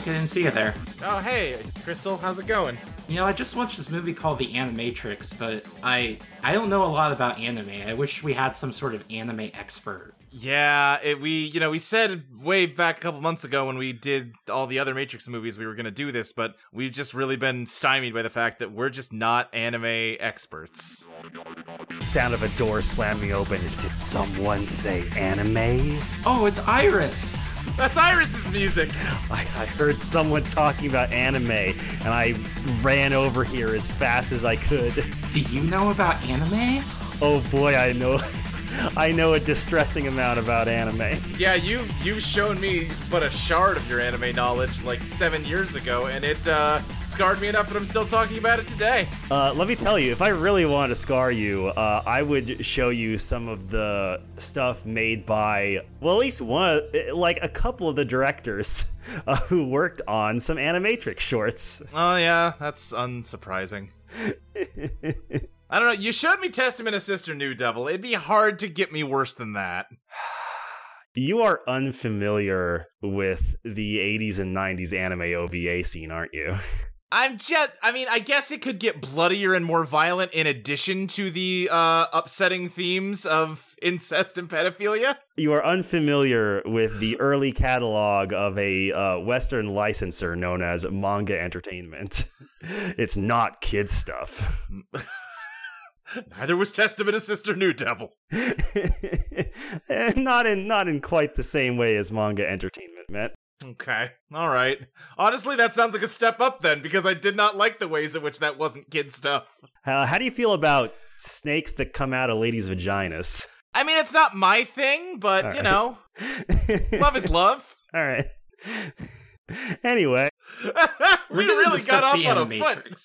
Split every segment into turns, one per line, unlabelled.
Luke, I didn't see you there.
Oh, hey, Crystal, how's it going?
You know, I just watched this movie called The Animatrix, but I I don't know a lot about anime. I wish we had some sort of anime expert.
Yeah, it, we you know we said way back a couple months ago when we did all the other Matrix movies we were going to do this, but we've just really been stymied by the fact that we're just not anime experts.
Sound of a door slamming open. Did someone say anime?
Oh, it's Iris.
That's Iris's music.
I, I heard someone talking about anime, and I ran over here as fast as I could.
Do you know about anime?
Oh boy, I know. I know a distressing amount about anime.
Yeah, you you've shown me but a shard of your anime knowledge like seven years ago, and it uh, scarred me enough that I'm still talking about it today.
Uh, let me tell you, if I really wanted to scar you, uh, I would show you some of the stuff made by, well, at least one, like a couple of the directors uh, who worked on some Animatrix shorts.
Oh yeah, that's unsurprising. I don't know. You showed me Testament of Sister New Devil. It'd be hard to get me worse than that.
You are unfamiliar with the 80s and 90s anime OVA scene, aren't you?
I'm just. I mean, I guess it could get bloodier and more violent in addition to the uh, upsetting themes of incest and pedophilia.
You are unfamiliar with the early catalog of a uh, Western licensor known as Manga Entertainment. It's not kid stuff.
Neither was Testament of Sister New Devil.
not in not in quite the same way as manga entertainment, Matt.
Okay, all right. Honestly, that sounds like a step up then, because I did not like the ways in which that wasn't kid stuff.
Uh, how do you feel about snakes that come out of ladies' vaginas?
I mean, it's not my thing, but
All
you
right.
know, love is love.
All right. anyway,
we really got off on a foot.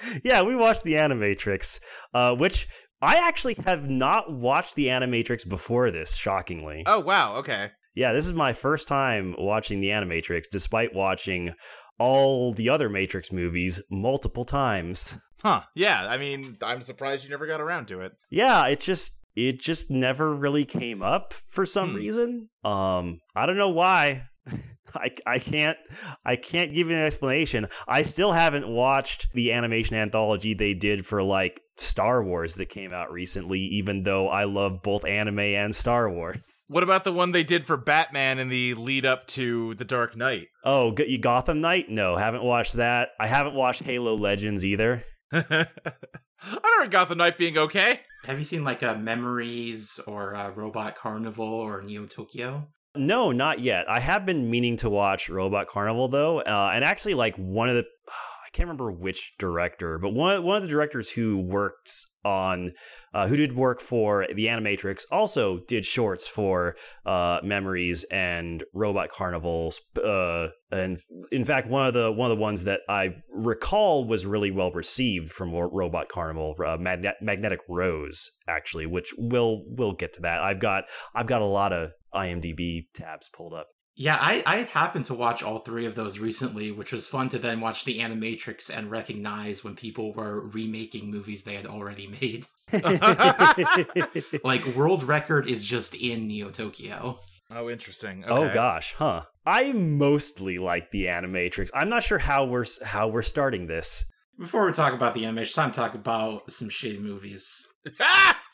Yeah, we watched the Animatrix, uh, which I actually have not watched the Animatrix before this. Shockingly,
Oh wow, okay.
yeah, this is my first time watching the Animatrix, despite watching all the other Matrix movies multiple times.
Huh. Yeah, I mean, I'm surprised you never got around to it.
yeah it just it just never really came up for some
Hmm.
reason um i don't know why I, I can't I can't give you an explanation. I still haven't watched the animation anthology they did for like Star Wars that came out recently, even though I love both anime and Star Wars.
What about the one they did for Batman in the lead up to The Dark Knight?
Oh, G- you Gotham Knight? No, haven't watched that. I haven't watched Halo Legends either.
I don't regard Gotham Knight being okay.
Have you seen like uh, Memories or uh, Robot Carnival or Neo Tokyo?
No, not yet. I have been meaning to watch Robot Carnival though, uh, and actually, like one of the I can't remember which director, but one one of the directors who worked on uh, who did work for the Animatrix also did shorts for uh, Memories and Robot Carnival. sp- Uh, and in fact, one of the one of the ones that I recall was really well received from Robot Carnival, uh, Magne- Magnetic Rose, actually, which we'll we'll get to that. I've got I've got a lot of IMDb tabs pulled up.
Yeah, I, I happened to watch all three of those recently, which was fun to then watch The Animatrix and recognize when people were remaking movies they had already made. Like, World Record is just in Neo Tokyo.
Oh, interesting.
Oh gosh, huh? I mostly like the Animatrix. I'm not sure how we're how we're starting this.
Before we talk about the Animatrix, time to talk about some shitty movies.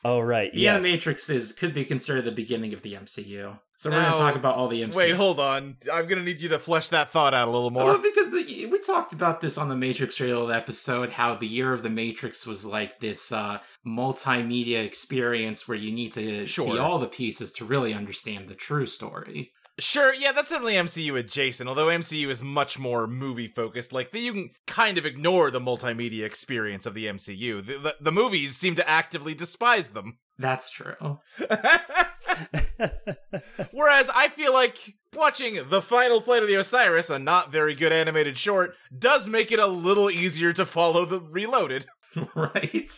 Oh right, yeah.
The
yes.
Animatrix is could be considered the beginning of the MCU. So we're going to talk about all the MCU.
Wait, hold on. I'm gonna need you to flesh that thought out a little
Well,
more.
because the, we talked about this on the Matrix Trail episode, how the year of the Matrix was like this uh, multimedia experience where you need to
Sure.
see all the pieces to really understand the true story.
Sure, yeah, that's definitely MCU adjacent, although MCU is much more movie focused. Like, you can kind of ignore the multimedia experience of the MCU. The, the, the movies seem to actively despise them.
That's true.
Whereas I feel like watching The Final Flight of the Osiris, a not very good animated short, does make it a little easier to follow the Reloaded.
right?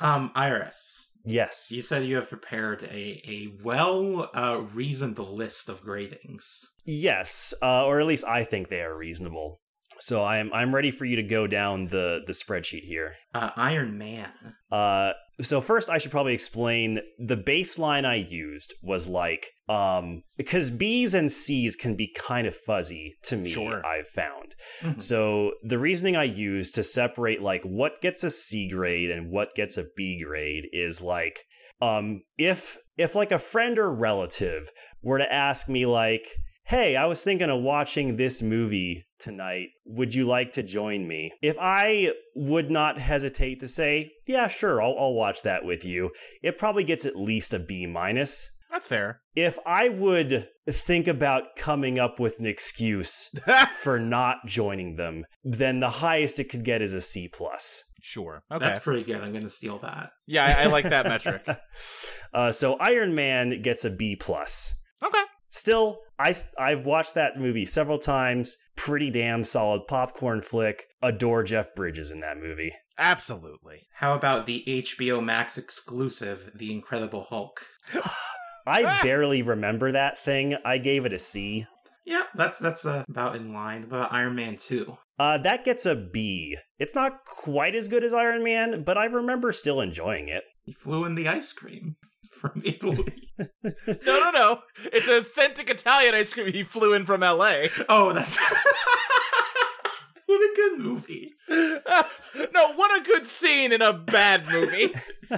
Um, Iris,
yes.
you said you have prepared a, a well uh, reasoned list of gradings.
Yes, uh, or at least I think they are reasonable. So I'm I'm ready for you to go down the the spreadsheet here.
Uh, Iron Man.
Uh, so first I should probably explain the baseline I used was like um because B's and C's can be kind of fuzzy to me.
Sure.
I've found.
Mhm.
So the reasoning I use to separate like what gets a C grade and what gets a B grade is like um if if like a friend or relative were to ask me like hey i was thinking of watching this movie tonight would you like to join me if i would not hesitate to say yeah sure i'll, I'll watch that with you it probably gets at least a b minus
That's fair.
if i would think about coming up with an excuse for not joining them then the highest it could get is a c plus
sure. Okay.
That's pretty good. I'm going to steal that.
yeah, I, I like that metric.
uh, so iron man gets a b plus
Okay.
Still, I, I've watched that movie several times. Pretty damn solid popcorn flick. Adore Jeff Bridges in that movie.
Absolutely.
How about the HBO Max exclusive, The Incredible Hulk?
I barely remember that thing. I gave it a C.
Yeah, that's that's uh, about in line. What About Iron Man 2.
Uh, that gets a B. It's not quite as good as Iron Man, but I remember still enjoying it.
He flew in the ice cream from Italy.
No, no, no. It's authentic Italian ice cream. He flew in from LA.
oh, that's. what a good movie.
no, what a good scene in a bad movie.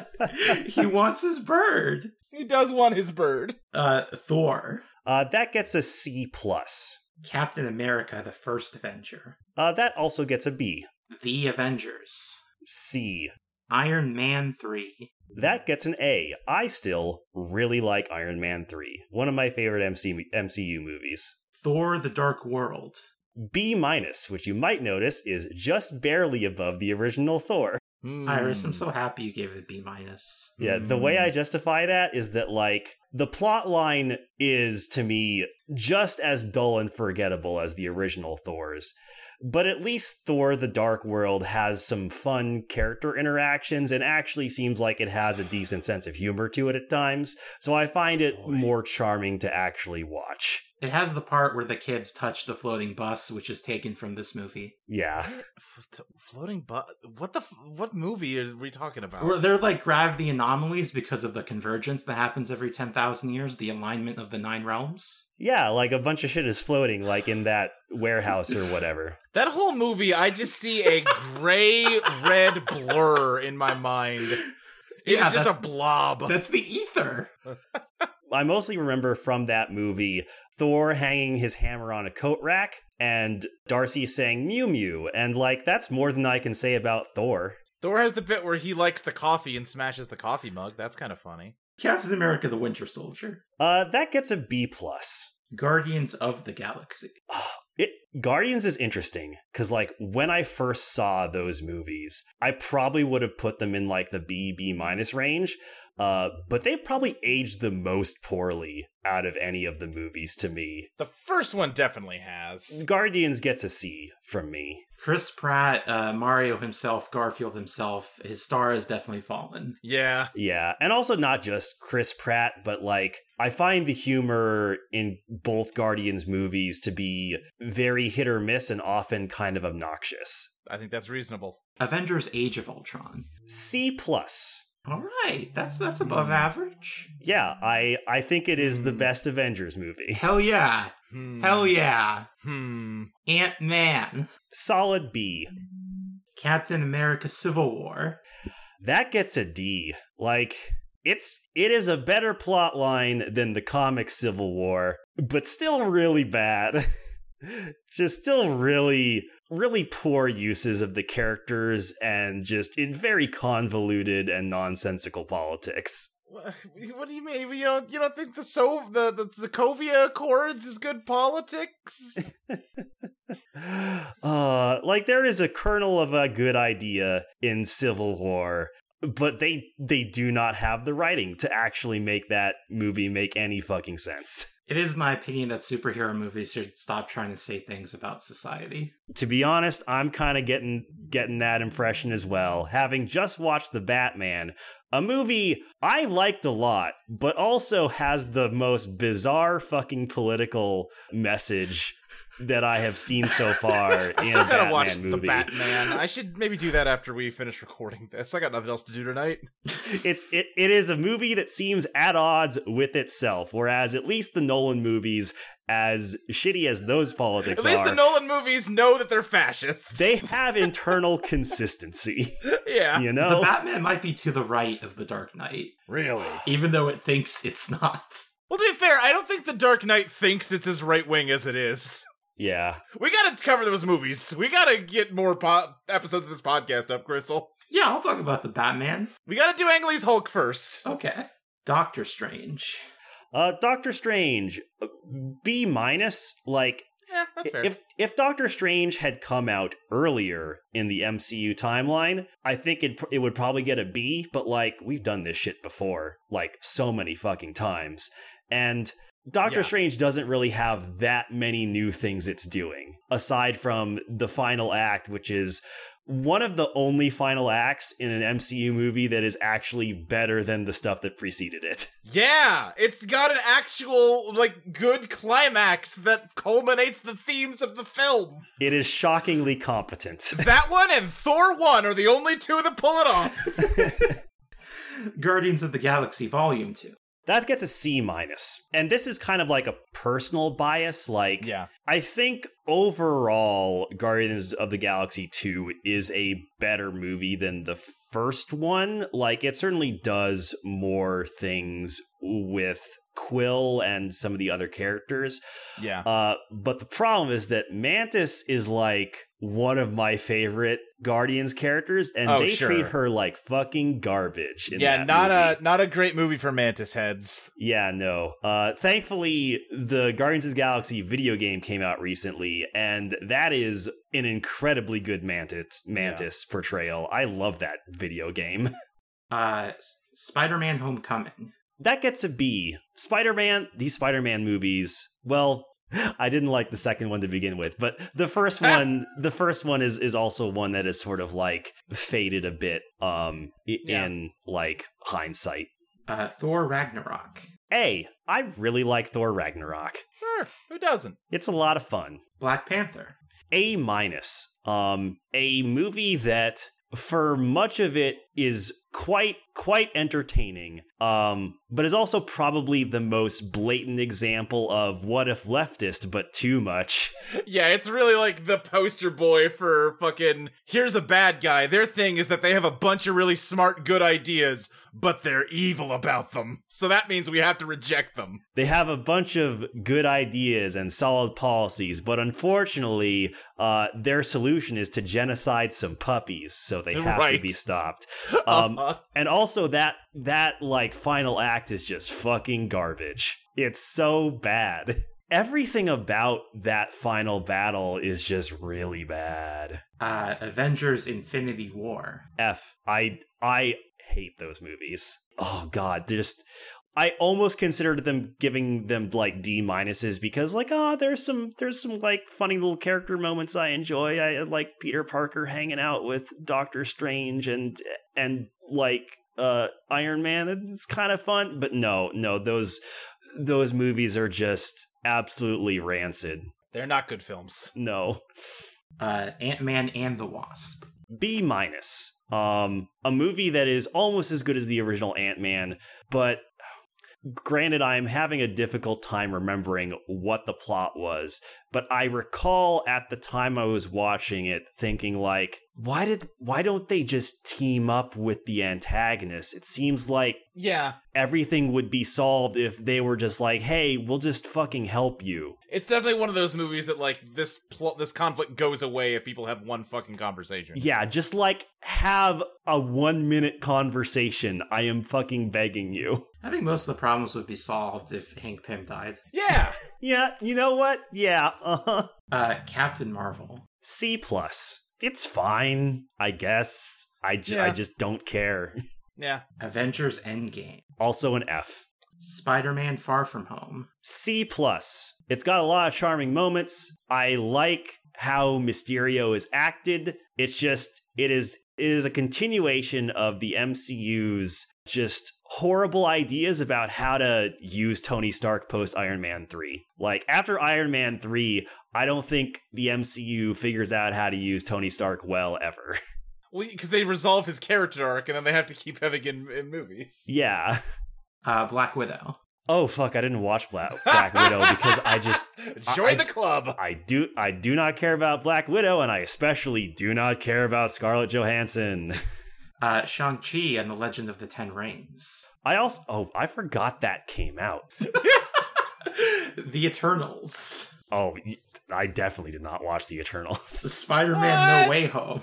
He wants his bird.
he does want his bird.
Uh, Thor.
Uh, that gets a C plus.
Captain America, the first Avenger.
Uh, that also gets a B.
The Avengers.
C.
Iron Man 3.
That gets an A. I still really like Iron Man 3. One of my favorite MC- MCU movies.
Thor the Dark World.
B minus, which you might notice is just barely above the original Thor. Hmm.
Iris, I'm so happy you gave it a B minus.
Yeah, the way I justify that is that like the plot line is to me just as dull and forgettable as the original Thor's. But at least Thor the Dark World has some fun character interactions and actually seems like it has a decent sense of humor to it at times. So I find it
Boy.
more charming to actually watch.
It has the part where the kids touch the floating bus, which is taken from this movie.
Yeah.
Floating but what the f- what movie are we talking about?
Where they're like gravity anomalies because of the convergence that happens every 10,000 years, the alignment of the nine realms.
Yeah, like a bunch of shit is floating like in that warehouse or whatever.
that whole movie, I just see a gray red blur in my mind. It's
Yeah,
just
that's-
a blob.
That's the ether.
I mostly remember from that movie Thor hanging his hammer on a coat rack and Darcy saying Mew Mew. And, like, that's more than I can say about Thor.
Thor has the bit where he likes the coffee and smashes the coffee mug. That's kind of funny.
Captain America the Winter Soldier.
Uh, that gets a B. plus.
Guardians of the Galaxy.
It Guardians is interesting because, like, when I first saw those movies, I probably would have put them in like the B B minus range. Uh, but they probably aged the most poorly out of any of the movies to me.
The first one definitely has.
Guardians gets a C from me.
Chris Pratt, uh, Mario himself, Garfield himself, his star has definitely fallen.
Yeah.
Yeah, and also not just Chris Pratt, but like I find the humor in both Guardians movies to be very hit or miss and often kind of obnoxious.
I think that's reasonable.
Avengers Age of Ultron.
C plus.
All right, that's that's above average.
Yeah, I I think it is the
Hmm.
best Avengers movie.
Hell yeah.
Hmm.
Hell yeah.
Hmm.
Ant Man.
Solid B.
Captain America Civil War.
That gets a D. Like it's it is a better plot line than the comic Civil War, but still really bad. just still really really poor uses of the characters and just in very convoluted and nonsensical politics.
What, do you mean? You don't you don't think the so the the Sokovia Accords is good politics?
uh like there is a kernel of a good idea in Civil War, but they they do not have the writing to actually make that movie make any fucking sense.
It is my opinion that superhero movies should stop trying to say things about society.
To be honest, I'm kind of getting getting that impression as well, having just watched The Batman, a movie I liked a lot, but also has the most bizarre fucking political message that I have seen so far
I
in
still gotta
Batman
watch the. Batman. I should maybe do that after we finish recording this. I got nothing else to do tonight.
It's it, it is a movie that seems at odds with itself, whereas at least the Nolan movies, as shitty as those politics
At least
are,
the Nolan movies know that they're fascist.
they have internal consistency.
yeah.
You know, The
Batman might be to the right of the Dark Knight,
Really?
even though it thinks it's not.
Well, to be fair, I don't think the Dark Knight thinks it's as right wing as it is.
Yeah.
We gotta cover those movies. We gotta get more po- episodes of this podcast up, Crystal.
Yeah, I'll talk about the Batman.
We gotta do Ang Lee's Hulk first.
Okay. Doctor Strange.
Uh, Doctor Strange, uh, B minus. Like
Yeah, that's fair.
if if Doctor Strange had come out earlier in the MCU timeline, I think it it would probably get a B. But like we've done this shit before, like so many fucking times, and Doctor
Yeah.
Strange doesn't really have that many new things it's doing aside from the final act, which is one of the only final acts in an MCU movie that is actually better than the stuff that preceded it.
yeah, it's got an actual, like, good climax that culminates the themes of the film.
It is shockingly competent.
That one and Thor 1 are the only two that pull it off.
Guardians of the Galaxy Volume 2.
That gets a C minus. And this is kind of like a personal bias. Like,
yeah.
I think overall, Guardians of the Galaxy 2 is a better movie than the first one. Like, it certainly does more things with Quill and some of the other characters.
Yeah.
Uh, but the problem is that Mantis is like one of my favorite Guardians characters, and
Oh,
they
sure.
treat her like fucking garbage. In
yeah, not
movie.
a not a great movie for mantis heads.
Yeah, no. Uh, thankfully, the Guardians of the Galaxy video game came out recently, and that is an incredibly good Mantis Mantis portrayal. I love that video game.
Uh, S- Spider-Man Homecoming.
that gets a B. Spider Man, these Spider Man movies, well, I didn't like the second one to begin with, but the first one, the first one is is also one that is sort of like faded a bit um i-
Yeah.
in like hindsight.
Uh, Thor Ragnarok.
A, I really like Thor Ragnarok.
Sure, who doesn't?
It's a lot of fun.
Black Panther.
A minus. Um, a movie that for much of it is quite quite entertaining. Um, but is also probably the most blatant example of what if leftist, but too much.
Yeah, it's really like the poster boy for fucking here's a bad guy. Their thing is that they have a bunch of really smart, good ideas, but they're evil about them. So that means we have to reject them.
They have a bunch of good ideas and solid policies, but unfortunately, uh, their solution is to genocide some puppies, so they have to be stopped. Um, and also that that like final act is just fucking garbage. It's so bad. Everything about that final battle is just really bad.
Uh, Avengers Infinity War.
F. I I hate those movies. Oh god, just I almost considered them giving them like D minuses because like oh there's some there's some like funny little character moments I enjoy. I like Peter Parker hanging out with Doctor Strange and and like uh Iron Man. It's kind of fun, but no, no those those movies are just absolutely rancid.
They're not good films.
No.
Uh, Ant-Man and the Wasp.
B minus. Um, a movie that is almost as good as the original Ant Man, but granted, I'm having a difficult time remembering what the plot was. But I recall at the time I was watching it thinking like, why did why don't they just team up with the antagonist? It seems like
Yeah.
everything would be solved if they were just like, hey, we'll just fucking help you.
It's definitely one of those movies that like this pl- this conflict goes away if people have one fucking conversation.
Yeah, just like have a one minute conversation. I am fucking begging you.
I think most of the problems would be solved if Hank Pym died.
Yeah.
Yeah, you know what? Yeah, uh-huh.
Uh, Captain Marvel.
C plus. It's fine, I guess. I, j- I
Yeah.
just don't care.
Yeah.
Avengers Endgame.
Also an F.
Spider-Man Far From Home.
C plus. It's got a lot of charming moments. I like how Mysterio is acted. It's just It is it is a continuation of the MCU's just horrible ideas about how to use Tony Stark post Iron Man 3. Like after Iron Man 3, I don't think the MCU figures out how to use Tony Stark well ever.
Well, because they resolve his character arc and then they have to keep having in, in movies.
yeah.
Uh, Black Widow.
Oh fuck, I didn't watch Black, Black Widow because I just
Join
I-
the club.
I do I do not care about Black Widow and I especially do not care about Scarlett Johansson.
Uh, Shang-Chi and the Legend of the Ten Rings.
I also oh, I forgot that came out.
the Eternals.
Oh, I definitely did not watch The
The
Eternals.
Spider-Man No Way Home.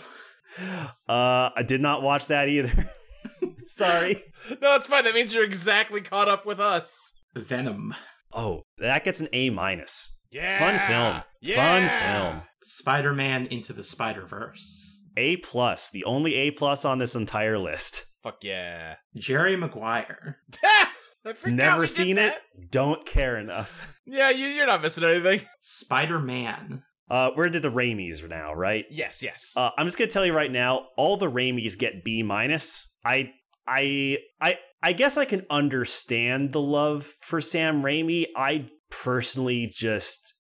Uh, I did not watch that either. Sorry.
No, it's fine. That means you're exactly caught up with us.
Venom.
Oh, that gets an A minus.
Yeah.
Fun film.
Yeah.
Fun film.
Spider-Man Into the Spider-Verse.
A plus, the only A plus on this entire list.
Fuck yeah.
Jerry Maguire.
I forgot we
Never seen it. Don't care enough.
Yeah, you, you're not missing anything.
Spider-Man.
Uh, we're into the Raimis now, right?
Yes, yes.
Uh, I'm just gonna tell you right now, all the Raimis get B minus. I, I, I, I guess I can understand the love for Sam Raimi. I personally just,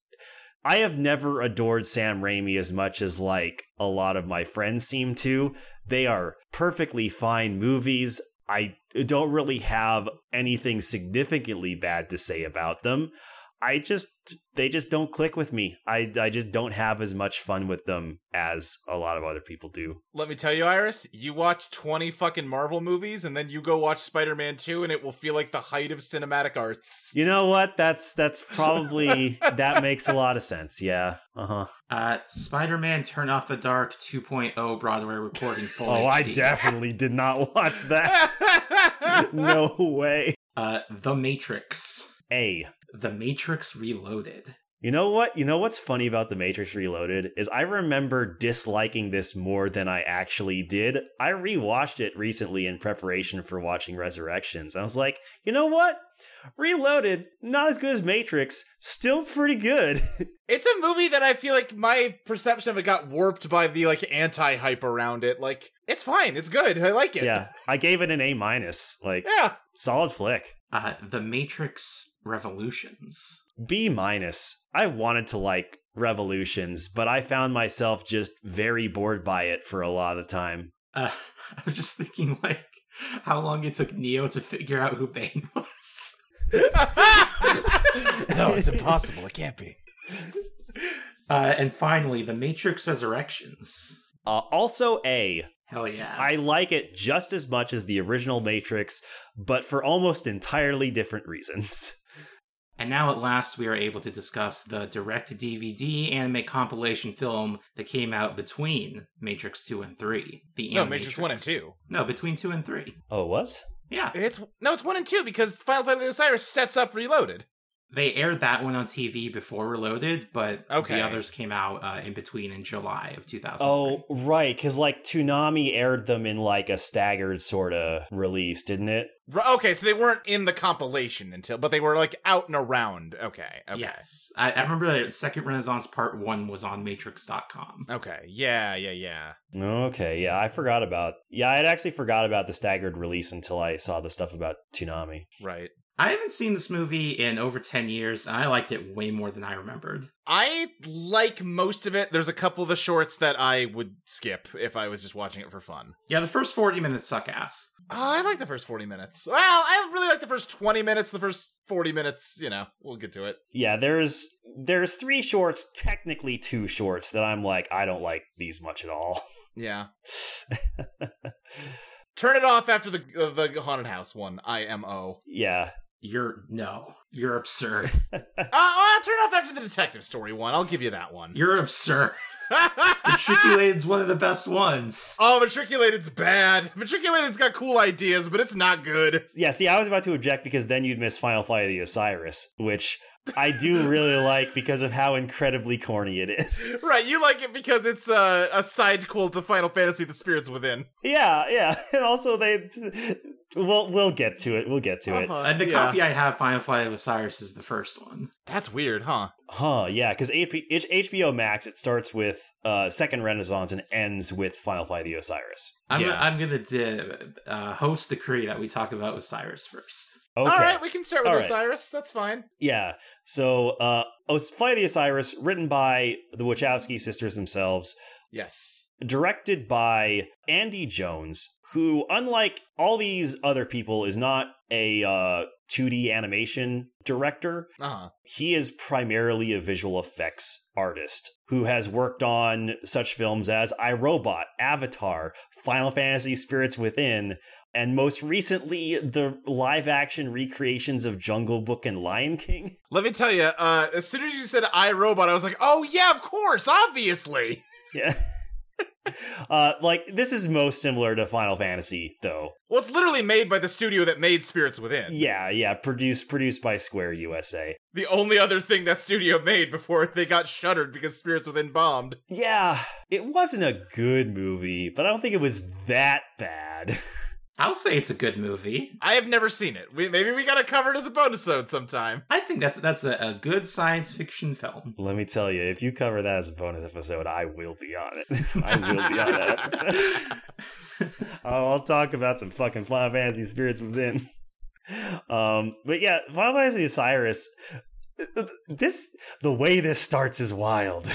I have never adored Sam Raimi as much as like a lot of my friends seem to. They are perfectly fine movies. I don't really have anything significantly bad to say about them. I just they just don't click with me. I I just don't have as much fun with them as a lot of other people do.
Let me tell you, Iris, you watch 20 fucking Marvel movies and then you go watch Spider Man 2 and it will feel like the height of cinematic arts.
You know what? That's that's probably that makes a lot of sense. Yeah. Uh-huh.
Uh, Spider-Man Turn Off the Dark 2.0 Broadway recording full
Oh, I definitely did not watch that. no way.
Uh, The Matrix.
A.
The Matrix Reloaded.
You know what? You know what's funny about The Matrix Reloaded is I remember disliking this more than I actually did. I rewatched it recently in preparation for watching Resurrections. I was like, you know what? Reloaded, not as good as Matrix, still pretty good.
it's a movie that I feel like my perception of it got warped by the like anti hype around it. Like, it's fine. It's good. I like it.
yeah, I gave it an A minus. Like,
Yeah.
Solid flick.
Uh, The Matrix Revolutions.
B minus. I wanted to like Revolutions, but I found myself just very bored by it for a lot of the time.
Uh, I was just thinking, like, how long it took Neo to figure out who Bane was.
no, it's impossible. It can't be.
Uh, and finally, The Matrix Resurrections.
Uh, also A.
Hell yeah.
I like it just as much as the original Matrix, but for almost entirely different reasons.
And now at last we are able to discuss the direct DVD anime compilation film that came out between Matrix 2 and 3. The
No,
Animatrix.
Matrix 1 and 2.
No, between 2 and 3.
Oh, it was?
Yeah.
It's no, it's one and two because Final Fantasy Osiris sets up Reloaded.
They aired that one on TV before Reloaded, but
Okay.
the others came out uh, in between in July of 2000.
Oh, right, because like Toonami aired them in like a staggered sort of release, didn't it?
R- Okay, so they weren't in the compilation until, but they were like out and around. Okay, okay,
Yes. I, I remember Second Renaissance Part 1 was on Matrix.com.
okay, yeah, yeah, yeah.
Okay, yeah, I forgot about. Yeah, I had actually forgot about the staggered release until I saw the stuff about Toonami.
Right.
I haven't seen this movie in over 10 years, and I liked it way more than I remembered.
I like most of it. There's a couple of the shorts that I would skip if I was just watching it for fun.
Yeah, the first 40 minutes suck ass.
Oh, I like the first 40 minutes. Well, I really like the first 20 minutes. The first 40 minutes, you know, we'll get to it.
Yeah, there's there's three shorts, technically two shorts that I'm like I don't like these much at all.
Yeah. Turn it off after the uh, the haunted house one. IMO.
yeah,
You're no, you're absurd.
Uh, I'll turn it off after the detective story one. I'll give you that one.
You're absurd. Matriculated's one of the best ones.
oh, Matriculated's bad. Matriculated's got cool ideas, but it's not good.
yeah. See, I was about to object because then you'd miss Final Flight of the Osiris, which I do really like because of how incredibly corny it is.
Right, you like it because it's uh, a side quel to Final Fantasy: The Spirits Within.
Yeah, yeah, and also they We'll we'll get to it. We'll get to it.
Uh-huh,
And the
yeah.
copy I have, Final Flight of Osiris, is the first one.
That's weird, huh?
Huh? Yeah, because HBO Max it starts with uh, Second Renaissance and ends with Final Flight of the Osiris.
I'm
Yeah.
gonna, I'm gonna di- uh, host decree that we talk about Osiris first.
Okay.
All right, we can start with
All right.
Osiris. That's fine.
Yeah. So, uh, Os- Flight of the Osiris, written by the Wachowski sisters themselves,
Yes.
directed by Andy Jones, who, unlike all these other people, is not a uh, 2D animation director.
Uh huh.
He is primarily a visual effects artist who has worked on such films as iRobot, Avatar, Final Fantasy Spirits Within, and most recently the live action recreations of Jungle Book and Lion King.
Let me tell you. Uh, as soon as you said iRobot, I was like, "Oh yeah, of course, obviously."
Yeah. uh like this is most similar to Final Fantasy though.
Well, it's literally made by the studio that made Spirits Within.
Yeah, yeah, produced produced by Square USA.
The only other thing that studio made before they got shuttered because Spirits Within bombed.
Yeah, it wasn't a good movie, but I don't think it was that bad.
I'll say it's a good movie.
I have never seen it. We, maybe we gotta cover it as a bonus episode sometime.
I think that's that's a, a good science fiction film.
Let me tell you, if you cover that as a bonus episode, I will be on it. I will be on that. Oh, I'll talk about some fucking Final Fantasy Spirits Within. Um, but yeah, Final Fantasy Osiris. This the way this starts is wild.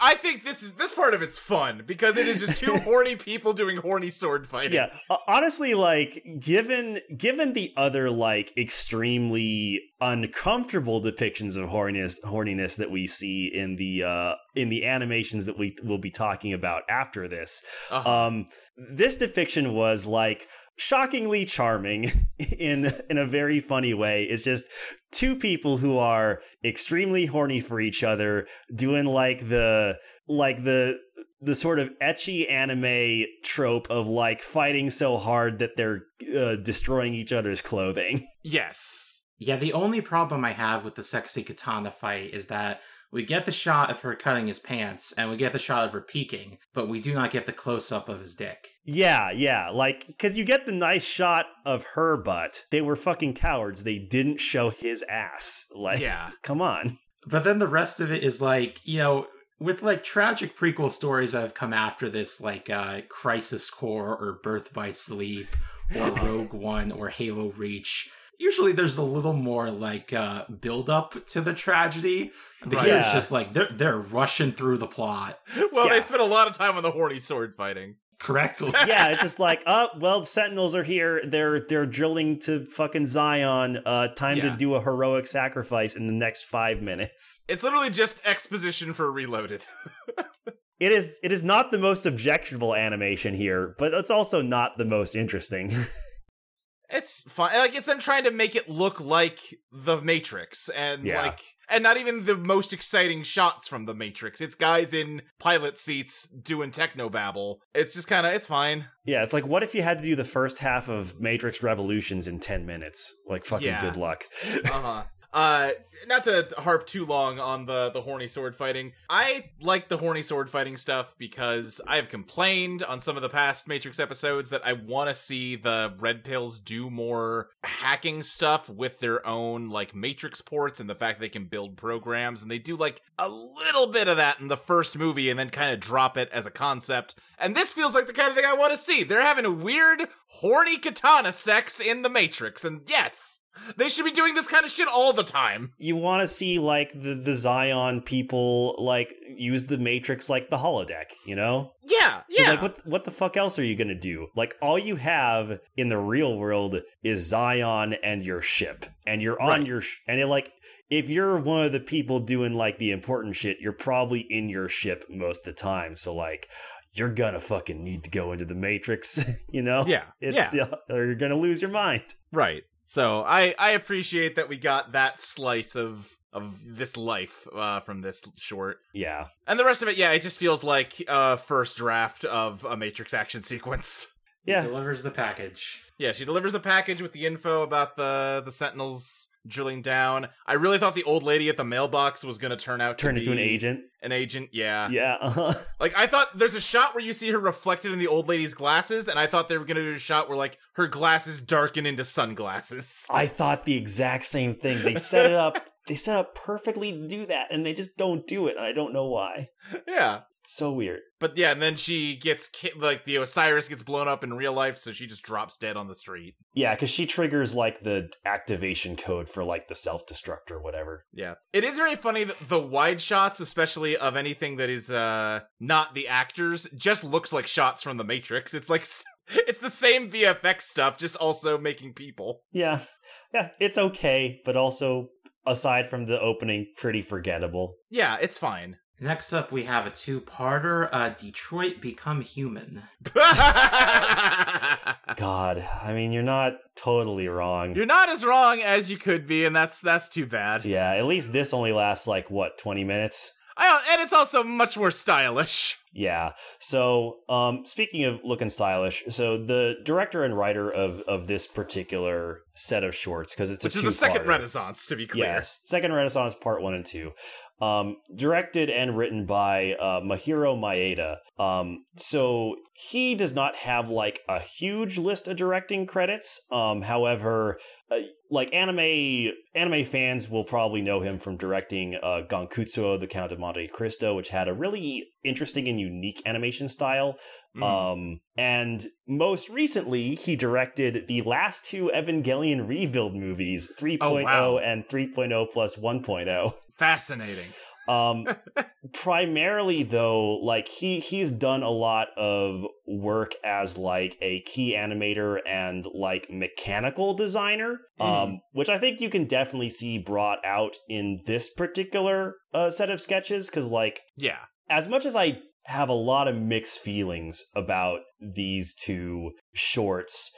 I think this is this part of it's fun because it is just two horny people doing horny sword fighting.
yeah, honestly, like given given the other like extremely uncomfortable depictions of horniness horniness that we see in the uh in the animations that we will be talking about after this,
Uh-huh.
um, this depiction was like shockingly charming in in a very funny way. It's just two people who are extremely horny for each other, doing like the like the the sort of ecchi anime trope of like fighting so hard that they're uh, destroying each other's clothing.
yes.
Yeah, the only problem I have with the sexy katana fight is that we get the shot of her cutting his pants and we get the shot of her peeking, but we do not get the close up of his dick.
Yeah, yeah, like because you get the nice shot of her butt. They were fucking cowards. They didn't show his ass. Like,
Yeah.
come on.
But then the rest of it is like, you know, with like tragic prequel stories that have come after this, like uh, Crisis Core or Birth by Sleep or Rogue One or Halo Reach. Usually there's a little more like uh, build up to the tragedy. But
Right.
here it's
Yeah.
just like they're they're rushing through the plot
Well,
Yeah.
they spent a lot of time on the horny sword fighting.
correctly.
yeah, it's just like, oh, well, Sentinels are here. They're they're drilling to fucking Zion. Uh, time
Yeah.
to do a heroic sacrifice in the next five minutes.
It's literally just exposition for Reloaded.
It is it is not the most objectionable animation here, but it's also not the most interesting.
It's fun. Like it's them trying to make it look like the Matrix, and
Yeah.
like, and not even the most exciting shots from the Matrix. It's guys in pilot seats doing techno babble. It's just kind of, it's fine.
yeah, it's like what if you had to do the first half of Matrix Revolutions in ten minutes? Like fucking
Yeah.
good luck.
Uh-huh. Uh not to harp too long on the the horny sword fighting. I like the horny sword fighting stuff because I have complained on some of the past Matrix episodes that I want to see the red pills do more hacking stuff with their own like Matrix ports and the fact they can build programs and they do like a little bit of that in the first movie and then kind of drop it as a concept. And this feels like the kind of thing I want to see. They're having a weird horny katana sex in the Matrix and yes, they should be doing this kind of shit all the time.
you want to see like the the Zion people like use the Matrix like the holodeck, you know?
Yeah, yeah.
Like what what the fuck else are you gonna do? Like all you have in the real world is Zion and your ship, and you're on
Right.
your sh- and it, like if you're one of the people doing like the important shit, you're probably in your ship most of the time. So like you're gonna fucking need to go into the Matrix, you know?
yeah,
It's
yeah,
uh, or you're gonna lose your mind.
right. So I I appreciate that we got that slice of of this life uh, from this short,
Yeah.
and the rest of it, yeah, it just feels like a first draft of a Matrix action sequence.
He
Yeah.
delivers the package.
Yeah, she delivers a package with the info about the the Sentinels drilling down. I really thought the old lady at the mailbox was going to turn out
Turn
to
into an agent.
An agent, yeah.
Yeah. uh-huh.
Like I thought there's a shot where you see her reflected in the old lady's glasses, and I thought they were gonna do a shot where like her glasses darken into sunglasses.
I thought the exact same thing. They set it up. They set up perfectly to do that, and they just don't do it. And I don't know why.
yeah.
It's so weird.
But yeah, and then she gets ki- like the Osiris gets blown up in real life, so she just drops dead on the street.
Yeah, because she triggers like the activation code for like the self destruct or whatever.
Yeah, it is very funny that the wide shots, especially of anything that is uh not the actors, just looks like shots from the Matrix. It's like it's the same VFX stuff, just also making people.
Yeah, yeah, it's okay, but also aside from the opening, pretty forgettable.
Yeah, it's fine.
Next up, we have a two-parter: uh, Detroit Become Human.
God, I mean, you're not totally wrong.
You're not as wrong as you could be, and that's that's too bad.
yeah, at least this only lasts like what twenty minutes.
I, and it's also much more stylish.
Yeah. So, um, speaking of looking stylish, so the director and writer of of this particular set of shorts, because it's
Which
a
is the second. Renaissance, to be clear.
Yes, Second Renaissance Part One and Two, um, directed and written by uh, Mahiro Maeda. Um, so he does not have like a huge list of directing credits. Um, however, uh, like anime anime fans will probably know him from directing uh, Gankutsuou, The Count of Monte Cristo, which had a really interesting and unique animation style.
Mhm.
Um, and most recently, he directed the last two Evangelion rebuild movies, 3.0
wow.
and 3.0 plus 1.0.
Fascinating.
Um, primarily though, like he he's done a lot of work as like a key animator and like mechanical designer, um, which I think you can definitely see brought out in this particular uh, set of sketches because like
Yeah.
as much as I have a lot of mixed feelings about these two shorts,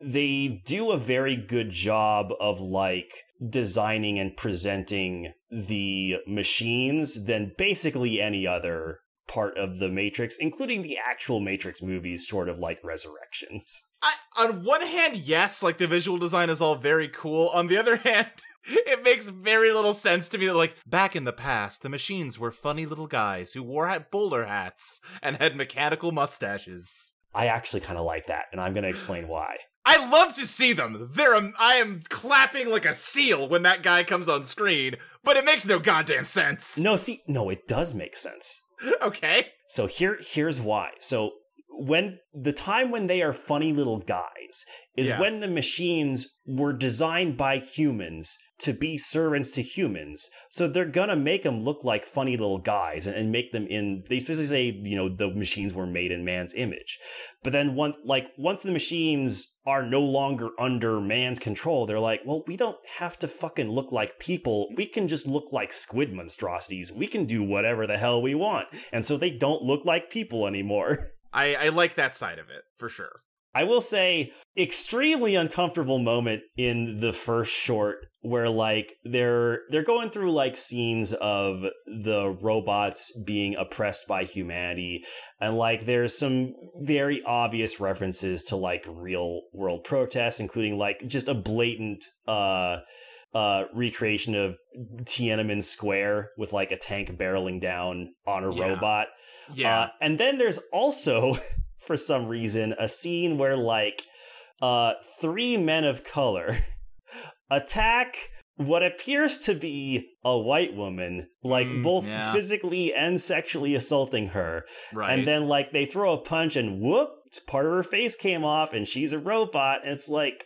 they do a very good job of like designing and presenting the machines than basically any other part of the Matrix, including the actual Matrix movies, sort of like Resurrections.
I, on one hand, yes, like the visual design is all very cool. On the other hand, it makes very little sense to me that, like, back in the past, the machines were funny little guys who wore hat bowler hats and had mechanical mustaches.
I actually kind of like that, and I'm going to explain why.
I love to see them. They're um, I am clapping like a seal when that guy comes on screen, but it makes no goddamn sense.
No, see, no, it does make sense.
Okay.
So here here's why. So when the time when they are funny little guys is
Yeah.
when the machines were designed by humans to be servants to humans. So they're gonna make them look like funny little guys and, and make them in they specifically say, you know, the machines were made in man's image. But then one like once the machines are no longer under man's control, they're like, well, we don't have to fucking look like people. We can just look like squid monstrosities. We can do whatever the hell we want. And so they don't look like people anymore.
I, I like that side of it, for sure.
I will say, extremely uncomfortable moment in the first short where like they're they're going through like scenes of the robots being oppressed by humanity and like there's some very obvious references to like real world protests including like just a blatant uh uh recreation of Tiananmen Square with like a tank barreling down on a
Yeah.
robot
Yeah.
uh, and then there's also, for some reason, a scene where like uh, three men of color attack what appears to be a white woman, like
Mm,
both
yeah.
physically and sexually assaulting her.
right.
And then like they throw a punch and whoop, part of her face came off and she's a robot. And it's like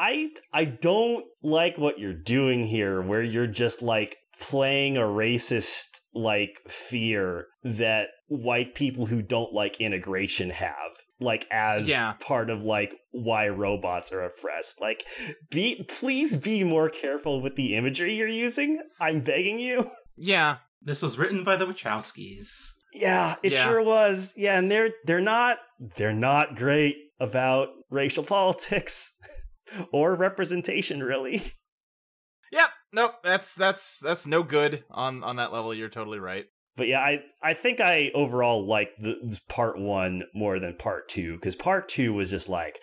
I I don't like what you're doing here where you're just like playing a racist like fear that white people who don't like integration have like as
Yeah.
part of like why robots are oppressed like be please be more careful with the imagery you're using i'm begging you
yeah.
This was written by the Wachowskis.
Yeah, it
Yeah.
sure was. Yeah, and they're they're not they're not great about racial politics or representation really.
Nope. That's that's that's no good on on that level. You're totally right.
But yeah, I I think I overall liked the this part 1 more than part 2 cuz part 2 was just like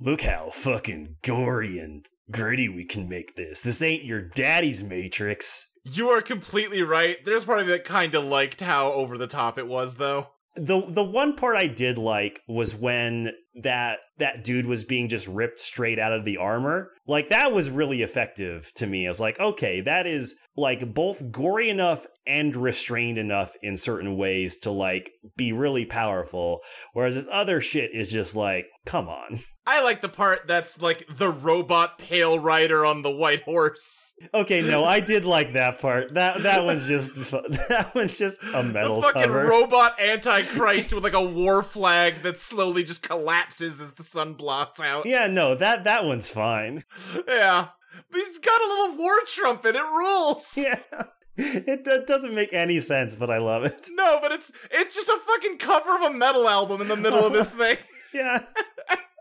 look how fucking gory and gritty we can make this. This ain't your daddy's Matrix.
You are completely right. There's part of me that kind of liked how over the top it was, though.
The the one part I did like was when that that dude was being just ripped straight out of the armor. Like that was really effective to me. I was like, okay, that is like both gory enough and restrained enough in certain ways to like be really powerful. Whereas this other shit is just like, come on.
I like the part that's like the robot pale rider on the white horse.
Okay, no, I did like that part. That that was just that was just a metal
the fucking
cover.
robot antichrist with like a war flag that slowly just collapses as the sun blots out.
yeah, no, that that one's fine.
Yeah. But he's got a little war trumpet. It rules.
Yeah. It, it doesn't make any sense, but I love it.
No, but it's it's just a fucking cover of a metal album in the middle of this thing.
Yeah.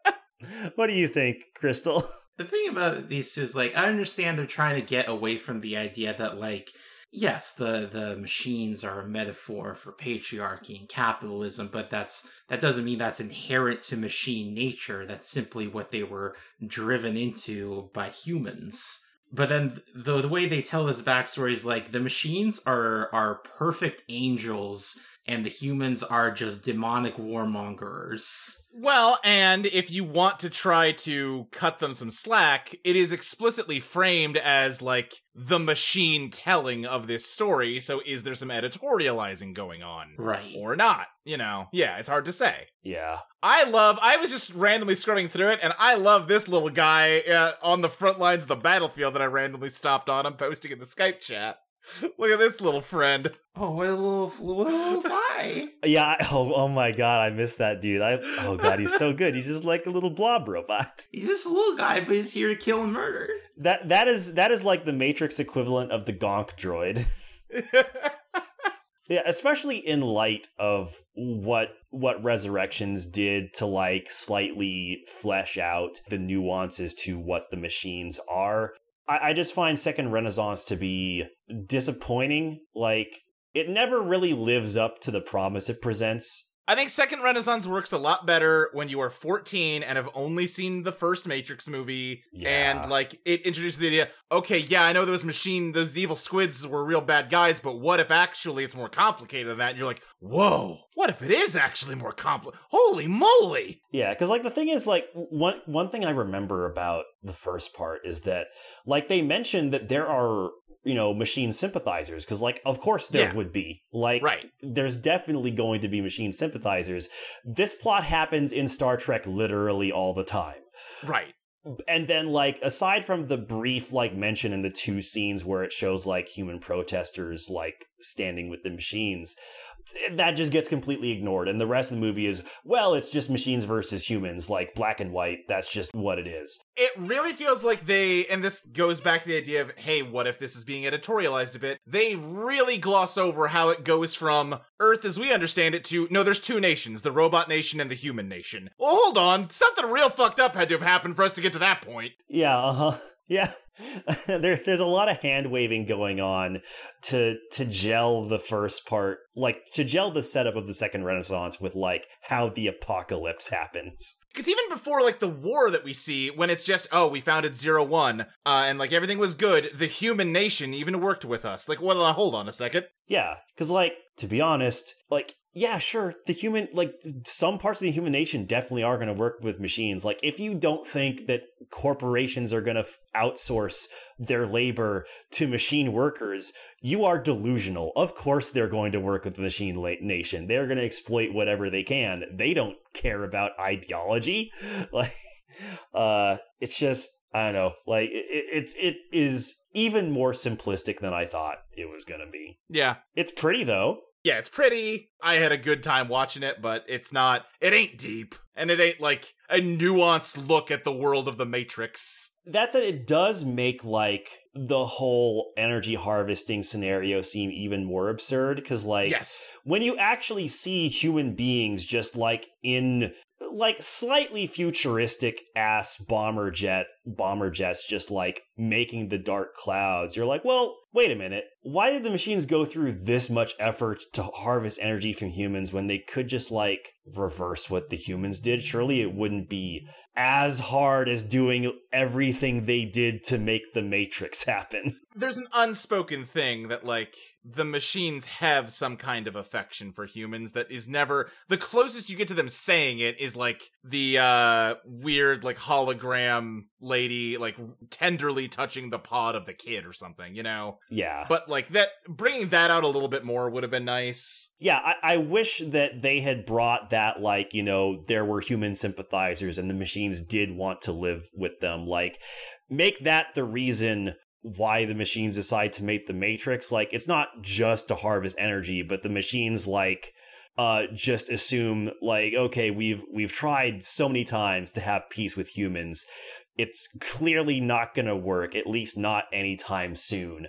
what do you think, Crystal?
The thing about these two is like I understand they're trying to get away from the idea that like yes, the the machines are a metaphor for patriarchy and capitalism, but that's that doesn't mean that's inherent to machine nature. That's simply what they were driven into by humans. But then the the way they tell this backstory is like the machines are are perfect angels and the humans are just demonic warmongers.
Well, and if you want to try to cut them some slack, it is explicitly framed as like the machine telling of this story. So is there some editorializing going on?
Right.
Or not? You know, yeah, it's hard to say.
Yeah.
I love, I was just randomly scrolling through it, and I love this little guy uh, on the front lines of the battlefield that I randomly stopped on. I'm posting in the Skype chat. Look at this little friend.
Oh, what a little, what a little guy.
Yeah. I- Oh, oh my god, I missed that dude. I oh god, he's so good. He's just like a little blob robot.
He's just a little guy, but he's here to kill and murder.
That that is that is like the Matrix equivalent of the Gonk droid. Yeah, especially in light of what what Resurrections did to like slightly flesh out the nuances to what the machines are. I, I just find Second Renaissance to be disappointing. Like it never really lives up to the promise it presents.
I think Second Renaissance works a lot better when you are 14 and have only seen the first Matrix movie.
Yeah.
And, like, it introduces the idea okay, yeah, I know those machine, those evil squids were real bad guys, but what if actually it's more complicated than that? And you're like, whoa, what if it is actually more complicated? Holy moly!
Yeah, because like the thing is, like one one thing I remember about the first part is that, like they mentioned that there are you know machine sympathizers because like of course there
Yeah.
would be like
Right.
there's definitely going to be machine sympathizers. This plot happens in Star Trek literally all the time.
Right.
And then like aside from the brief like mention in the two scenes where it shows like human protesters like standing with the machines, that just gets completely ignored. And the rest of the movie is, well, it's just machines versus humans, like black and white. That's just what it is.
It really feels like they, and this goes back to the idea of, hey, what if this is being editorialized a bit? They really gloss over how it goes from Earth as we understand it to, no, there's two nations, the robot nation and the human nation. Well, hold on, something real fucked up had to have happened for us to get to that point.
Yeah, uh huh. Yeah. there, there's a lot of hand waving going on to to gel the first part, like to gel the setup of the second Renaissance with like how the apocalypse happens.
Because even before, like, the war that we see, when it's just, oh, we founded Zero One, uh, and, like, everything was good, the human nation even worked with us. Like, well, hold on a second.
Yeah, because like to be honest, like yeah, sure, the human like some parts of the human nation definitely are going to work with machines. Like if you don't think that corporations are going to f- outsource their labor to machine workers, you are delusional. Of course, they're going to work with the machine la- nation. They're going to exploit whatever they can. They don't care about ideology. Like, uh, it's just I don't know. Like it, it, it's it is even more simplistic than I thought it was going to be.
Yeah.
It's pretty though.
Yeah, it's pretty. I had a good time watching it, but it's not, it ain't deep. And it ain't like a nuanced look at the world of the Matrix.
That said, it does make like the whole energy harvesting scenario seem even more absurd because, like,
yes.
when you actually see human beings just like in like slightly futuristic ass bomber jet bomber jets just like making the dark clouds you're like well wait a minute, why did the machines go through this much effort to harvest energy from humans when they could just like reverse what the humans did? Surely it wouldn't be as hard as doing everything they did to make the Matrix happen.
There's an unspoken thing that, like, the machines have some kind of affection for humans that is never. The closest you get to them saying it is, like, the, uh, weird, like, hologram lady, like, tenderly touching the pod of the kid or something, you know?
Yeah.
But, like, that, bringing that out a little bit more would have been nice.
Yeah, I, I wish that they had brought that, like, you know, there were human sympathizers and the machines did want to live with them. Like, make that the reason why the machines decide to make the Matrix. Like, it's not just to harvest energy, but the machines, like, uh, just assume like okay we've we've tried so many times to have peace with humans it's clearly not going to work at least not anytime soon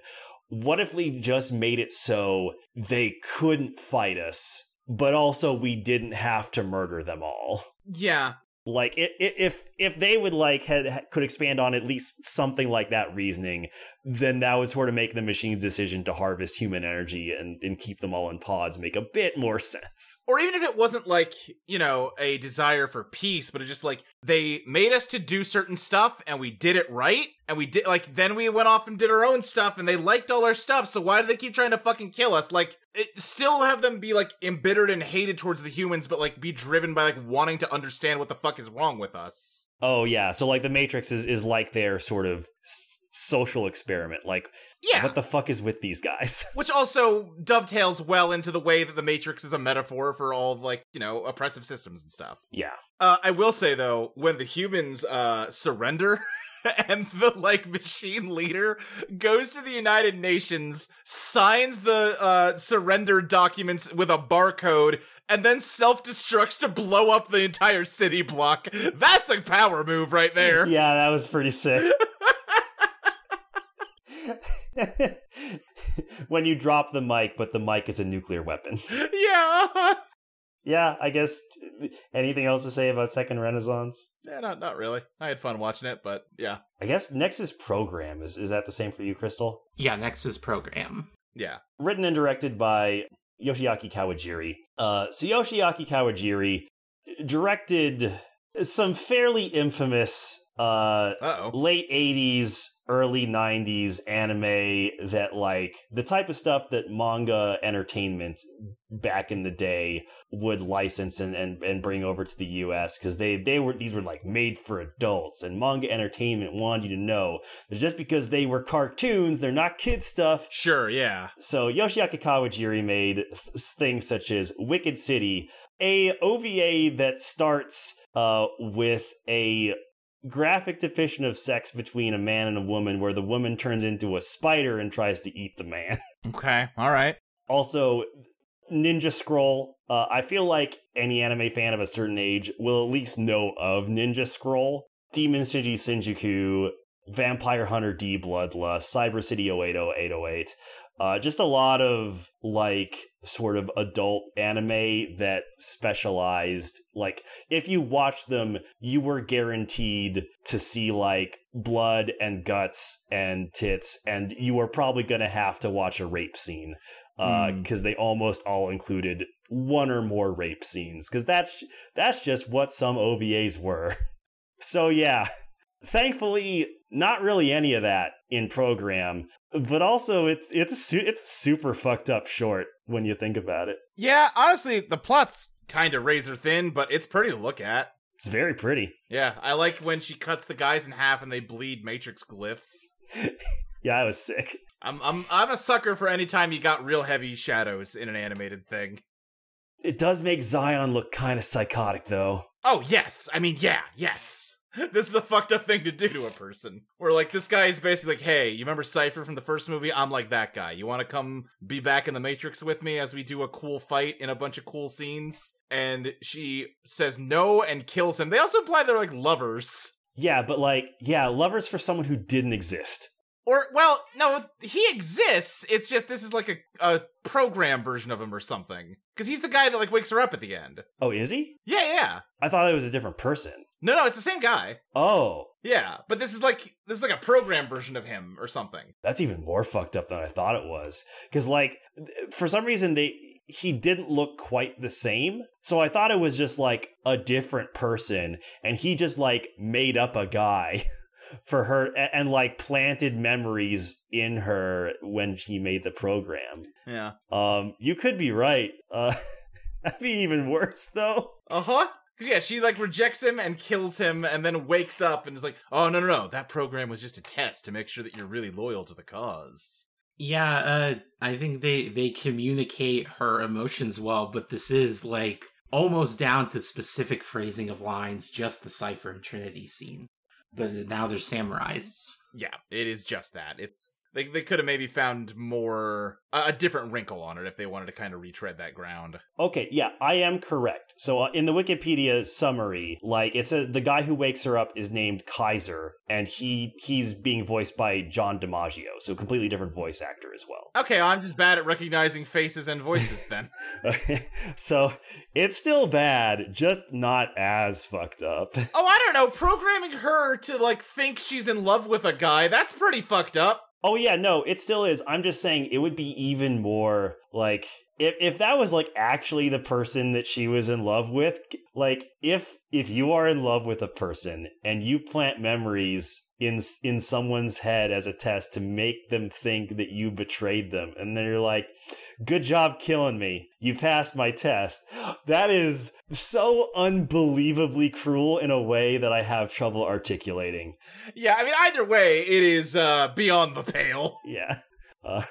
what if we just made it so they couldn't fight us but also we didn't have to murder them all
Yeah.
Like if if they would like had could expand on at least something like that reasoning then that would sort of make the machine's decision to harvest human energy and, and keep them all in pods make a bit more sense
Or even if it wasn't like, you know, a desire for peace, but it just like they made us to do certain stuff and we did it right. And we did like then we went off and did our own stuff and they liked all our stuff. So why do they keep trying to fucking kill us? Like it, still have them be like embittered and hated towards the humans, but like be driven by like wanting to understand what the fuck is wrong with us.
Oh yeah, so like the Matrix is is like their sort of s- social experiment. Like,
Yeah.
what the fuck is with these guys?
Which also dovetails well into the way that the Matrix is a metaphor for all of like, you know, oppressive systems and stuff.
yeah,
Uh, I will say though, when the humans uh surrender and the like machine leader goes to the United Nations, signs the uh surrender documents with a barcode, and then self-destructs to blow up the entire city block. That's a power move right there.
yeah, that was pretty sick. when you drop the mic, but the mic is a nuclear weapon.
yeah.
Yeah, I guess. Anything else to say about Second Renaissance?
Yeah, not not really. I had fun watching it, but yeah.
I guess Nexus Program is is that the same for you, Crystal?
Yeah, Nexus program.
Yeah.
written and directed by Yoshiaki Kawajiri. Uh, so Yoshiaki Kawajiri directed some fairly infamous uh,
Uh-oh.
late 80s, early 90s anime that like the type of stuff that manga entertainment back in the day would license and, and, and bring over to the US because they, they were these were like made for adults and manga entertainment wanted you to know that just because they were cartoons, they're not kid stuff.
Sure, yeah.
So Yoshiaki Kawajiri made th- things such as Wicked City, a OVA that starts uh, with a graphic depiction of sex between a man and a woman, where the woman turns into a spider and tries to eat the man.
Okay. All right.
also, Ninja Scroll. Uh, I feel like any anime fan of a certain age will at least know of Ninja Scroll. Demon City Shinjuku, Vampire Hunter D Bloodlust, Cyber City 080808. Uh, just a lot of like sort of adult anime that specialized. Like, if you watched them, you were guaranteed to see like blood and guts and tits, and you were probably going to have to watch a rape scene
uh,
because they almost all included one or more rape scenes because that's that's just what some OVAs were. So yeah, thankfully not really any of that in program, but also it's it's su- it's super fucked up short when you think about it.
Yeah, honestly, the plot's kind of razor thin, but it's pretty to look at.
It's very pretty.
Yeah, I like when she cuts the guys in half and they bleed matrix glyphs.
Yeah, I was sick.
I'm I'm I'm a sucker for any time you got real heavy shadows in an animated thing.
It does make Zion look kind of psychotic though.
Oh yes, I mean yeah, yes. This is a fucked up thing to do to a person. Where like this guy is basically like, hey, you remember Cypher from the first movie? I'm like that guy. You want to come be back in the Matrix with me as we do a cool fight in a bunch of cool scenes? And she says no and kills him. They also imply they're like lovers.
Yeah, but like, yeah, lovers for someone who didn't exist.
Or well, no, he exists. It's just this is like a, a program version of him or something. Because he's the guy that like wakes her up at the end.
Oh, is he?
Yeah, yeah.
I thought it was a different person.
No, no, it's the same guy.
Oh,
Yeah, but this is like this is like a program version of him or something.
that's even more fucked up than I thought it was. Because like, for some reason they he didn't look quite the same, so I thought it was just like a different person, and he just like made up a guy. For her and, and like planted memories in her when he made the program.
Yeah.
Um, you could be right. Uh, that'd be even worse though.
Uh huh. Cause yeah, she like rejects him and kills him, and then wakes up and is like, "Oh no, no, no! That program was just a test to make sure that you're really loyal to the cause."
Yeah, uh, I think they they communicate her emotions well, but this is like almost down to specific phrasing of lines, just the Cypher and Trinity scene. But now they're samurais.
Yeah, it is just that. It's they they could have maybe found more a, a different wrinkle on it if they wanted to kind of retread that ground.
Okay, yeah, I am correct. So uh, in the Wikipedia summary, like it says, the guy who wakes her up is named Kaiser, and he he's being voiced by John DiMaggio, so completely different voice actor as well.
Okay, I'm just bad at recognizing faces and voices then.
so it's still bad, just not as fucked up.
oh, I don't know. Programming her to like think she's in love with a guy, that's pretty fucked up.
Oh yeah, no, it still is. I'm just saying it would be even more like if if that was like actually the person that she was in love with, like if if you are in love with a person and you plant memories in in someone's head as a test to make them think that you betrayed them. And then you're like good job killing me. You passed my test. That is so unbelievably cruel in a way that i have trouble articulating.
Yeah, I mean either way, it is uh beyond the pale.
yeah. Uh,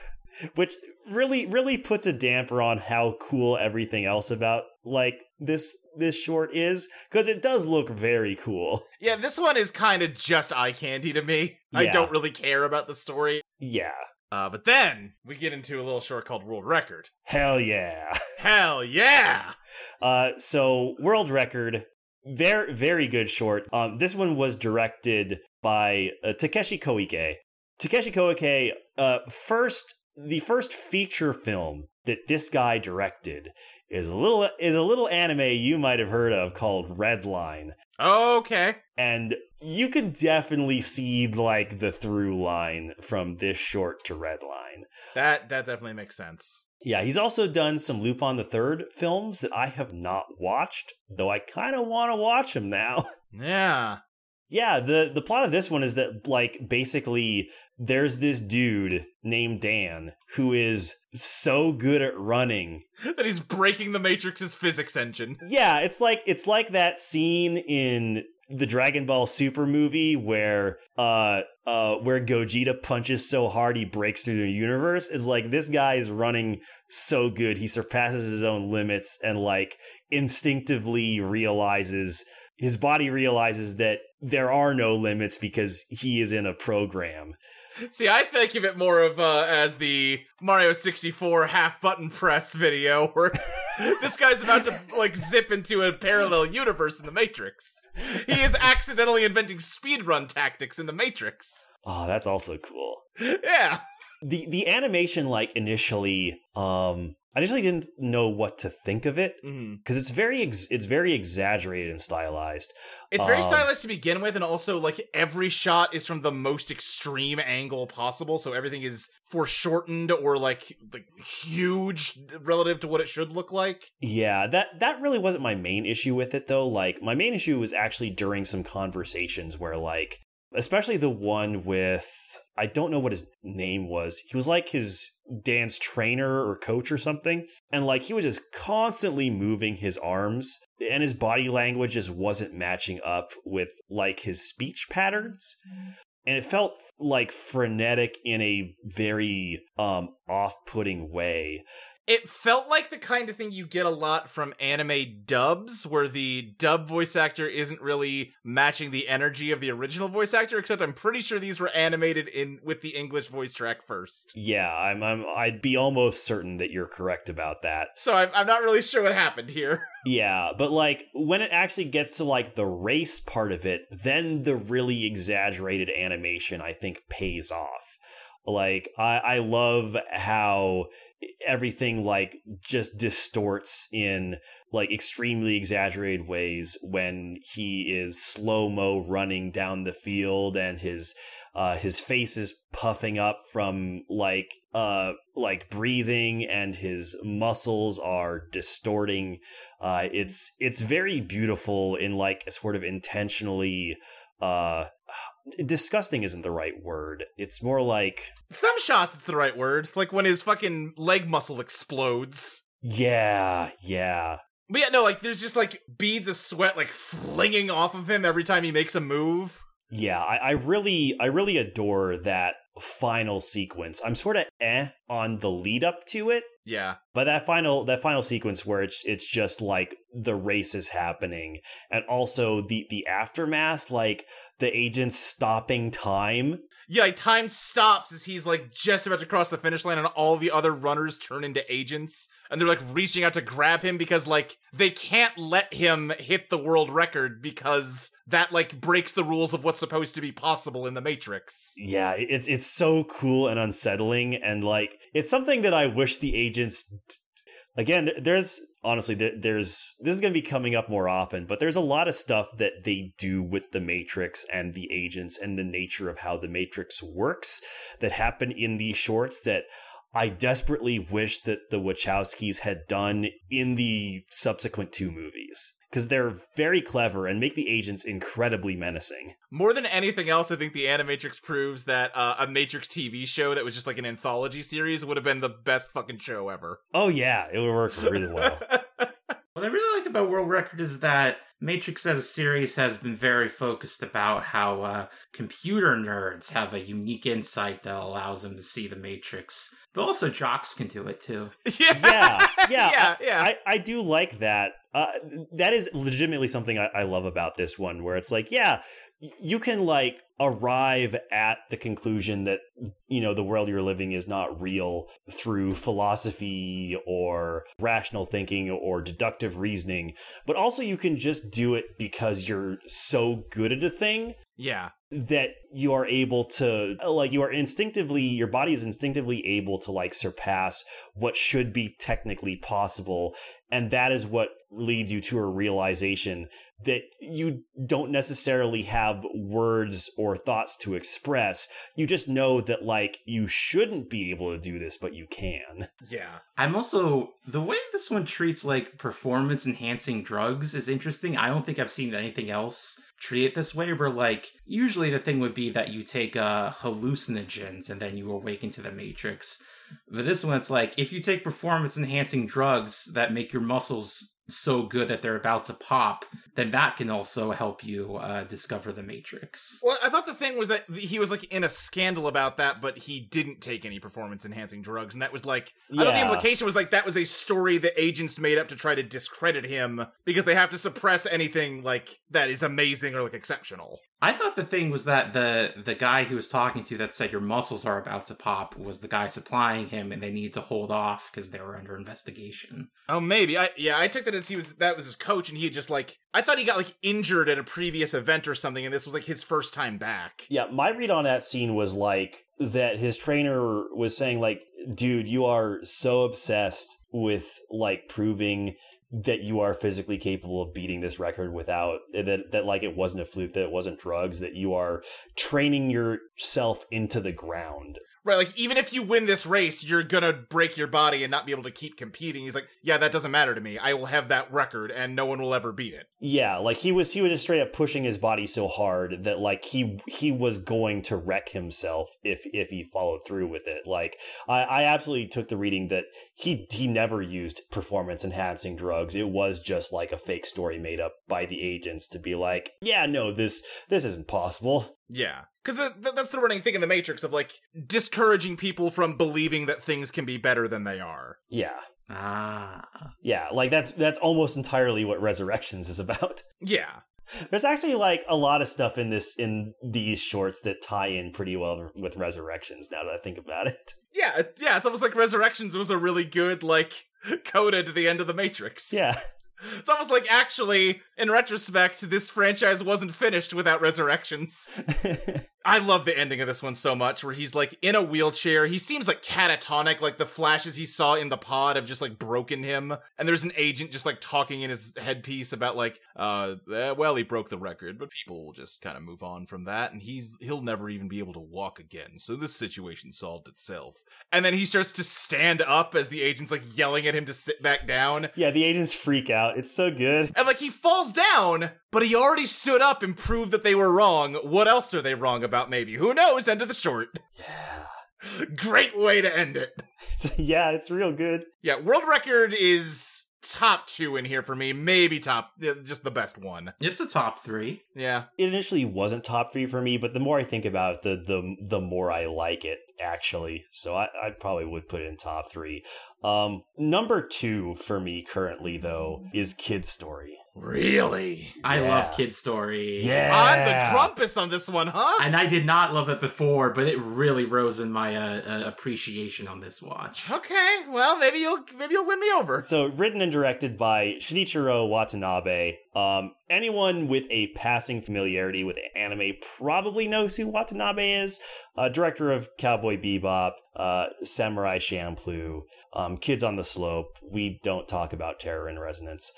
which really really puts a damper on how cool everything else about like this this short is because it does look very cool
Yeah, this one is kind of just eye candy to me. I don't really care about the story.
yeah
Uh, but then we get into a little short called World Record.
hell yeah
Hell yeah!
uh so world record very very good short um this one was directed by uh, takeshi koike takeshi koike uh first the first feature film that this guy directed is a little is a little anime you might have heard of called redline
Okay.
and you can definitely see like the through line from this short to redline
That that definitely makes sense.
yeah he's also done some lupin the third films that i have not watched though i kind of want to watch them now
Yeah.
yeah the the plot of this one is that like basically there's this dude named dan who is so good at running
That he's breaking the Matrix's physics engine.
Yeah, it's like it's like that scene in the Dragon Ball Super movie where uh uh where Gogeta punches so hard he breaks through the universe. It's like this guy is running so good he surpasses his own limits and like instinctively realizes his body realizes that there are no limits because he is in a program.
See, I think of it more of uh, as the Mario 64 half button press video where this guy's about to like zip into a parallel universe in the Matrix. He is accidentally inventing speedrun tactics in the Matrix.
Oh, that's also cool.
Yeah.
The the animation like initially um I initially didn't know what to think of it because it's very ex- it's very exaggerated and stylized.
It's very
Um,
stylized to begin with, and also like every shot is from the most extreme angle possible, so everything is foreshortened or like like huge relative to what it should look like.
Yeah, that that really wasn't my main issue with it though. Like my main issue was actually during some conversations where like especially the one with I don't know what his name was. He was like his dance trainer or coach or something. And like he was just constantly moving his arms and his body language just wasn't matching up with like his speech patterns. And it felt like frenetic in a very um off-putting way.
It felt like the kind of thing you get a lot from anime dubs, where the dub voice actor isn't really matching the energy of the original voice actor. Except I'm pretty sure these were animated in with the English voice track first.
Yeah, I'm, I'm I'd be almost certain that you're correct about that.
So I'm, I'm not really sure what happened here.
Yeah, but like when it actually gets to like the race part of it, then the really exaggerated animation I think pays off. Like I, I love how everything like just distorts in like extremely exaggerated ways when he is slow mo running down the field and his uh, his face is puffing up from like uh like breathing and his muscles are distorting. Uh it's it's very beautiful in like a sort of intentionally uh disgusting isn't the right word it's more like
Some shots, it's the right word. Like when his fucking leg muscle explodes.
yeah yeah
But yeah, no, like there's just like beads of sweat like flinging off of him every time he makes a move.
Yeah, I, I really, I really adore that final sequence. I'm sort of eh on the lead up to it,
Yeah.
but that final, that final sequence where it's it's just like the race is happening, and also the the aftermath, like the agents stopping time.
Yeah, like time stops as he's like just about to cross the finish line and all the other runners turn into agents and they're like reaching out to grab him because like they can't let him hit the world record because that like breaks the rules of what's supposed to be possible in the Matrix.
Yeah, it's it's so cool and unsettling, and like it's something that I wish the agents. Again, there's honestly there- there's this is going to be coming up more often, but there's a lot of stuff that they do with the Matrix and the agents and the nature of how the Matrix works that happen in these shorts that I desperately wish that the Wachowskis had done in the subsequent two movies because they're very clever and make the agents incredibly menacing.
More than anything else, I think the Animatrix proves that uh, a Matrix TV show that was just like an anthology series would have been the best fucking show ever.
Oh yeah, it would work really well.
What I really like about World Record is that Matrix as a series has been very focused about how uh, computer nerds have a unique insight that allows them to see the Matrix. But also jocks can do it too.
yeah,
yeah, yeah,
yeah, yeah.
I, I do like that. Uh, that is legitimately something I, I love about this one, where it's like, yeah, y- you can like arrive at the conclusion that you know the world you're living is not real through philosophy or rational thinking or deductive reasoning, but also you can just do it because you're so good at a thing
yeah.
that you are able to like you are instinctively your body is instinctively able to like surpass what should be technically possible and that is what leads you to a realization that you don't necessarily have words or thoughts to express you just know that like you shouldn't be able to do this but you can
Yeah.
I'm also the way this one treats like performance enhancing drugs is interesting. I don't think I've seen anything else treat it this way. Where like usually the thing would be that you take uh, hallucinogens and then you awaken to the Matrix. But this one, it's like if you take performance enhancing drugs that make your muscles so good that they're about to pop, then that can also help you uh, discover the Matrix.
Well, I thought the thing was that he was like in a scandal about that, but he didn't take any performance enhancing drugs, and that was like I thought the implication was like that was a story the agents made up to try to discredit him because they have to suppress anything like that is amazing or like exceptional.
I thought the thing was that the the guy he was talking to that said your muscles are about to pop was the guy supplying him, and they need to hold off because they were under investigation.
Oh, maybe. I yeah, I took that as he was that was his coach, and he had just like I thought he got like injured at a previous event or something, and this was like his first time back.
Yeah, my read on that scene was like that his trainer was saying like, dude, you are so obsessed with like proving that you are physically capable of beating this record without that that like it wasn't a fluke, that it wasn't drugs, that you are training yourself into the ground.
Right, like even if you win this race, you're gonna break your body and not be able to keep competing. He's like, yeah, that doesn't matter to me. I will have that record, and no one will ever beat it.
Yeah, like he was he was just straight up pushing his body so hard that like he he was going to wreck himself if if he followed through with it. Like I, I absolutely took the reading that he he never used performance enhancing drugs. It was just like a fake story made up by the agents to be like, yeah, no, this this isn't possible.
Yeah, because that's the running thing in the Matrix of like discouraging people from believing that things can be better than they are.
Yeah.
Ah,
Yeah, like that's that's almost entirely what Resurrections is about.
Yeah,
There's actually like a lot of stuff in this in these shorts that tie in pretty well with Resurrections now that I think about it.
yeah, yeah. It's almost like Resurrections was a really good like coda to the end of the Matrix.
Yeah.
it's almost like actually, in retrospect, this franchise wasn't finished without Resurrections. I love the ending of this one so much, where he's like in a wheelchair. He seems like catatonic, like the flashes he saw in the pod have just like broken him. And there's an agent just like talking in his headpiece about like, uh, eh, well, he broke the record, but people will just kind of move on from that, and he's he'll never even be able to walk again. So this situation solved itself. And then he starts to stand up as the agent's like yelling at him to sit back down.
Yeah, the agents freak out. It's so good.
And like he falls down, but he already stood up and proved that they were wrong. What else are they wrong about? Maybe who knows? End of the short.
Yeah.
Great way to end it.
yeah, it's real good.
Yeah, world record is top two in here for me. Maybe top, just the best one.
It's a top three.
Yeah.
It initially wasn't top three for me, but the more I think about it, the the the more I like it actually. So I, I probably would put it in top three. Um, number two for me currently though is Kid Story.
Really?
I
Yeah.
love Kid Story.
Yeah,
I'm the grumpus on this one, huh?
And I did not love it before, but it really rose in my uh, uh, appreciation on this watch.
Okay, well maybe you'll maybe you'll win me over.
So written and directed by Shinichiro Watanabe. Um, anyone with a passing familiarity with anime probably knows who Watanabe is. Uh, director of Cowboy Bebop, uh, Samurai Champloo, um, Kids on the Slope. We don't talk about Terror in Resonance.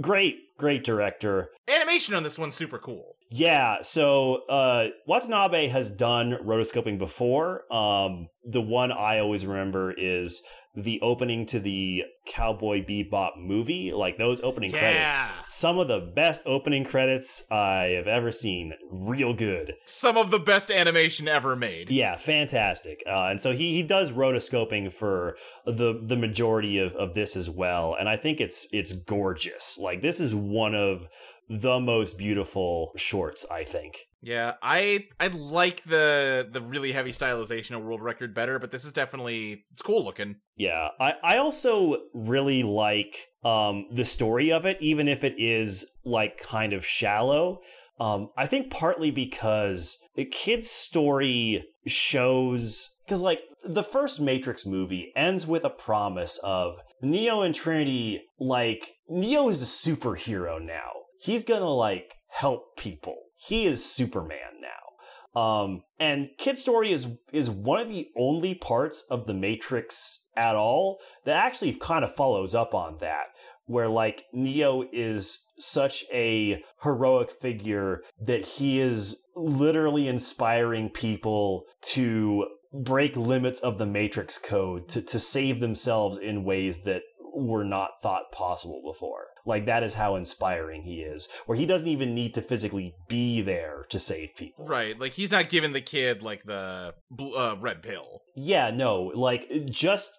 Great, great director.
Animation on this one's super cool.
Yeah, so uh, Watanabe has done rotoscoping before. Um, the one I always remember is the opening to the Cowboy Bebop movie, like those opening credits. Some of the best opening credits I have ever seen. Real good.
Some of the best animation ever made.
Yeah, fantastic. Uh, and so he he does rotoscoping for the the majority of, of this as well, and I think it's it's gorgeous. Like this is one of the most beautiful shorts, I think.
Yeah, I I like the the really heavy stylization of World Record better, but this is definitely it's cool looking.
Yeah, I, I also really like um, the story of it, even if it is like kind of shallow. Um, I think partly because the kid's story shows because like the first Matrix movie ends with a promise of Neo and Trinity. Like Neo is a superhero now. He's gonna like help people. He is Superman now. Um, and Kid Story is is one of the only parts of the Matrix at all that actually kind of follows up on that, where like Neo is such a heroic figure that he is literally inspiring people to break limits of the Matrix code to, to save themselves in ways that were not thought possible before. Like that is how inspiring he is, where he doesn't even need to physically be there to save people.
Right, like he's not giving the kid like the uh, red pill.
Yeah, no, like just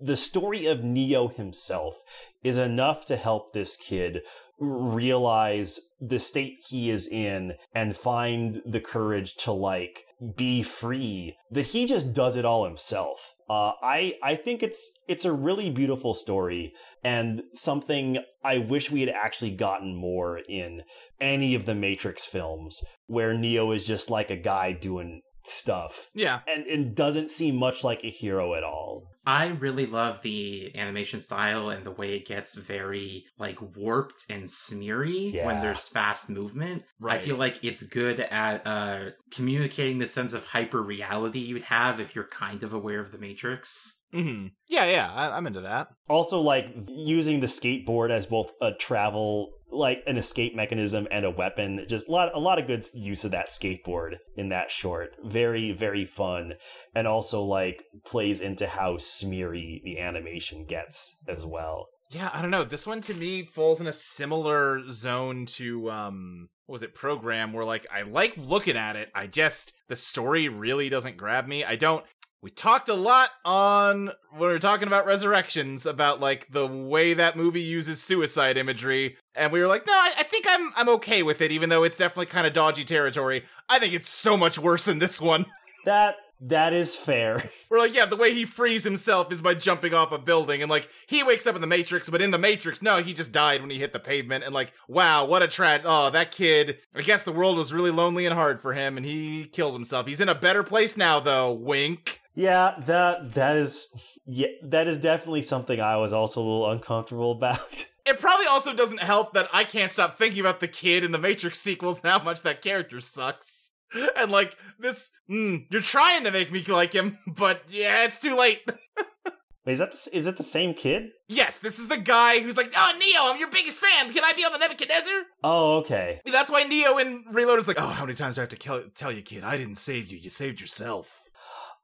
the story of Neo himself is enough to help this kid realize the state he is in and find the courage to like be free that he just does it all himself uh, I I think it's it's a really beautiful story and something I wish we had actually gotten more in any of the Matrix films where Neo is just like a guy doing stuff
Yeah,
and, and doesn't seem much like a hero at all.
I really love the animation style and the way it gets very like warped and smeary
Yeah.
when there's fast movement.
Right.
I feel like it's good at uh, communicating the sense of hyper reality you'd have if you're kind of aware of the Matrix.
hmm yeah, yeah. I- I'm into that.
Also, like using the skateboard as both a travel, like an escape mechanism and a weapon. Just a lot, a lot of good use of that skateboard in that short. Very, very fun, and also like plays into how smeary the animation gets as well.
Yeah, I don't know. This one to me falls in a similar zone to um what was it program where like I like looking at it. I just the story really doesn't grab me. I don't we talked a lot on when we were talking about resurrections about like the way that movie uses suicide imagery and we were like no I, I think i'm i'm okay with it even though it's definitely kind of dodgy territory. I think it's so much worse than this one.
That that is fair.
we're like yeah the way he frees himself is by jumping off a building and like he wakes up in the matrix but in the matrix no he just died when he hit the pavement and like wow what a trad oh that kid i guess the world was really lonely and hard for him and he killed himself. He's in a better place now though wink
Yeah, that that is yeah, that is definitely something I was also a little uncomfortable about.
It probably also doesn't help that I can't stop thinking about the kid in the Matrix sequels and how much that character sucks. and like this, mm, you're trying to make me like him, but yeah, it's too late.
Wait, is that the, is it the same kid?
Yes, this is the guy who's like, oh, Neo, I'm your biggest fan. Can I be on the Nebuchadnezzar?
Oh, okay.
That's why Neo in Reload is like, oh, how many times do I have to tell you, kid? I didn't save you. You saved yourself.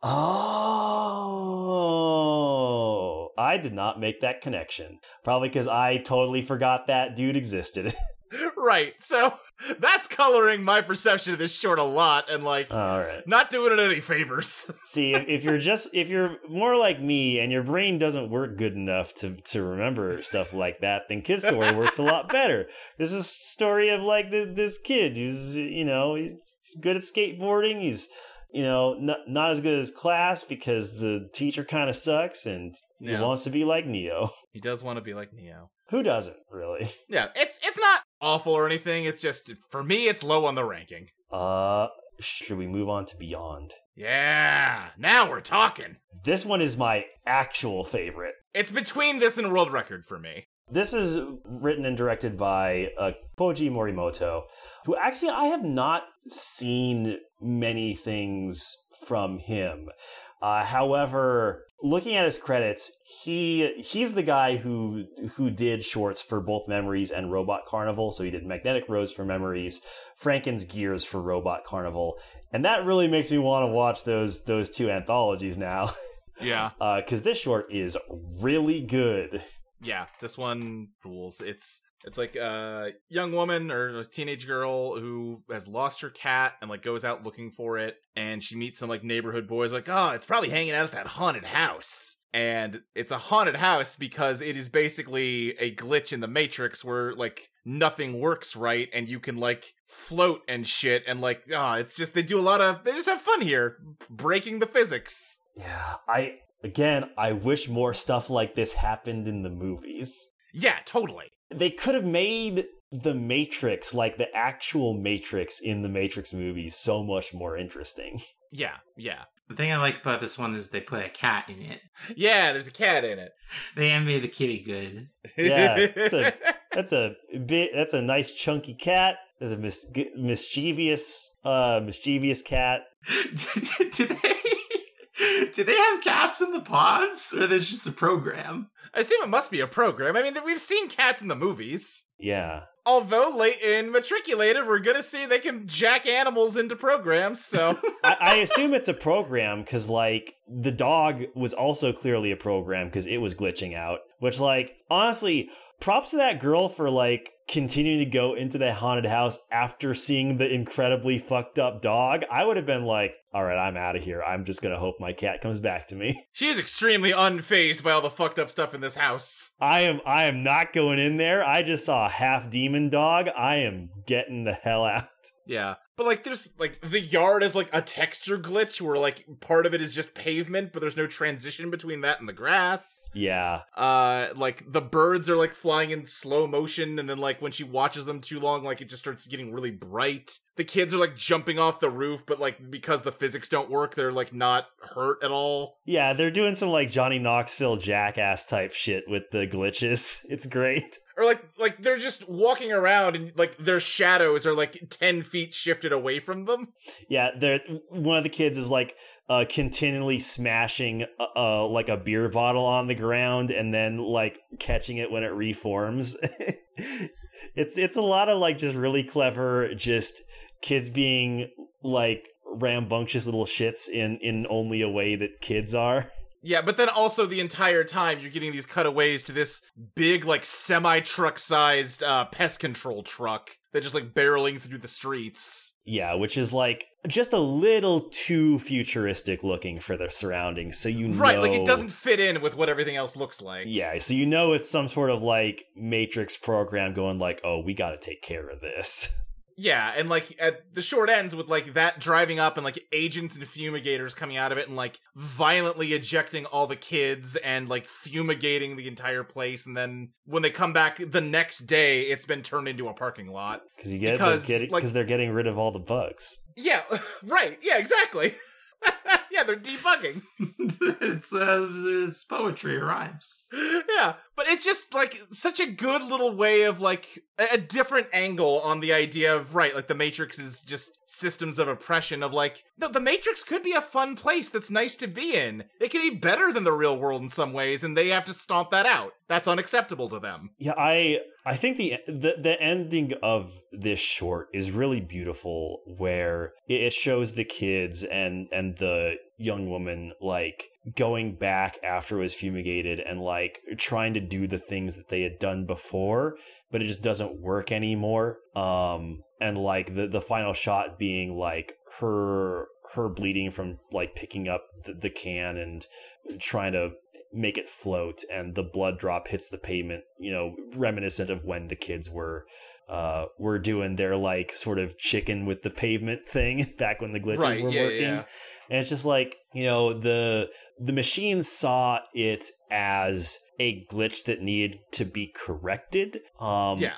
Oh, I did not make that connection. Probably because I totally forgot that dude existed.
right. So that's coloring my perception of this short a lot, and like,
All right.
not doing it any favors.
See, if, if you're just if you're more like me and your brain doesn't work good enough to to remember stuff like that, then Kid Story works a lot better. This is a story of like this, this kid who's you know he's good at skateboarding. He's you know not not as good as class because the teacher kind of sucks and he
Yeah.
wants to be like Neo.
he does want to be like Neo.
Who doesn't really?
Yeah, it's it's not awful or anything. It's just for me, it's low on the ranking.
Uh, should we move on to Beyond?
Yeah, now we're talking.
This one is my actual favorite.
It's between this and World Record for me.
This is written and directed by uh, Koji Morimoto, who actually I have not seen many things from him. Uh, however, looking at his credits, he he's the guy who who did shorts for both Memories and Robot Carnival. So he did Magnetic Rose for Memories, Franken's Gears for Robot Carnival, and that really makes me want to watch those those two anthologies now
Yeah,
because this short is really good.
Yeah, this one rules. It's it's like a young woman or a teenage girl who has lost her cat and like goes out looking for it, and she meets some like neighborhood boys. Like, oh, it's probably hanging out at that haunted house. And it's a haunted house because it is basically a glitch in the Matrix where like nothing works right and you can like float and shit and like ah, it's just they do a lot of they just have fun here breaking the physics.
Yeah, I again, I wish more stuff like this happened in the movies.
Yeah, totally.
They could have made the Matrix, like the actual Matrix in the Matrix movies, so much more interesting.
Yeah, yeah.
The thing I like about this one is they put a cat in it.
Yeah, there's a cat in it.
They animated the kitty good.
Yeah, it's a- That's a bit. That's a nice chunky cat. There's a mis- mischievous, uh, mischievous cat.
do they? Do they have cats in the pods, or there's just a program?
I assume it must be a program. I mean, we've seen cats in the movies.
Yeah,
Although late in Matriculated, we're gonna see they can jack animals into programs. So
I, I assume it's a program because, like, the dog was also clearly a program because it was glitching out. Which, like, honestly, props to that girl for like continuing to go into that haunted house after seeing the incredibly fucked up dog. I would have been like, all right, I'm out of here. I'm just gonna hope my cat comes back to me.
she is extremely unfazed by all the fucked up stuff in this house.
I am I am not going in there. I just saw a half demon dog. I am getting the hell out.
Yeah. But like there's like the yard is like a texture glitch where like part of it is just pavement, but there's no transition between that and the grass.
Yeah.
Uh like the birds are like flying in slow motion and then like when she watches them too long like it just starts getting really bright. The kids are like jumping off the roof but like because the physics don't work they're like not hurt at all.
Yeah, they're doing some like Johnny Knoxville jackass type shit with the glitches. It's great.
Or like like they're just walking around and like their shadows are like 10 feet shifted away from them.
Yeah, they're one of the kids is like uh continually smashing uh, uh like a beer bottle on the ground and then like catching it when it reforms. it's it's a lot of like just really clever just kids being like rambunctious little shits in in only a way that kids are.
Yeah, but then also the entire time you're getting these cutaways to this big, like semi truck sized uh, pest control truck that just like barreling through the streets.
Yeah, which is like just a little too futuristic looking for the surroundings. So you know
Right, like it doesn't fit in with what everything else looks like.
Yeah, so you know it's some sort of like Matrix program going like, "Oh, we got to take care of this."
Yeah, and like at the short ends with like that driving up and like agents and fumigators coming out of it and like violently ejecting all the kids and like fumigating the entire place and then when they come back the next day it's been turned into a parking lot.
Cuz you get
Because,
because
like-
they're getting rid of all the bugs.
Yeah, right. Yeah, exactly. yeah, they're debugging.
it's uh, it's poetry, it rhymes.
yeah, But it's just like such a good little way of like a, different angle on the idea of right, like the Matrix is just systems of oppression of like no, the Matrix could be a fun place that's nice to be in. It could be better than the real world in some ways, and they have to stomp that out. That's unacceptable to them.
Yeah, I I think the the the ending of this short is really beautiful, where it shows the kids and and the young woman like going back after it was fumigated and like trying to do the things that they had done before, but it just doesn't work anymore. Um, and like the the final shot being like her her bleeding from like picking up the, the can and trying to make it float and the blood drop hits the pavement you know reminiscent of when the kids were uh were doing their like sort of chicken with the pavement thing back when the glitches
Right,
were
yeah,
working
yeah.
And it's just like you know the the machine saw it as a glitch that needed to be corrected um
yeah.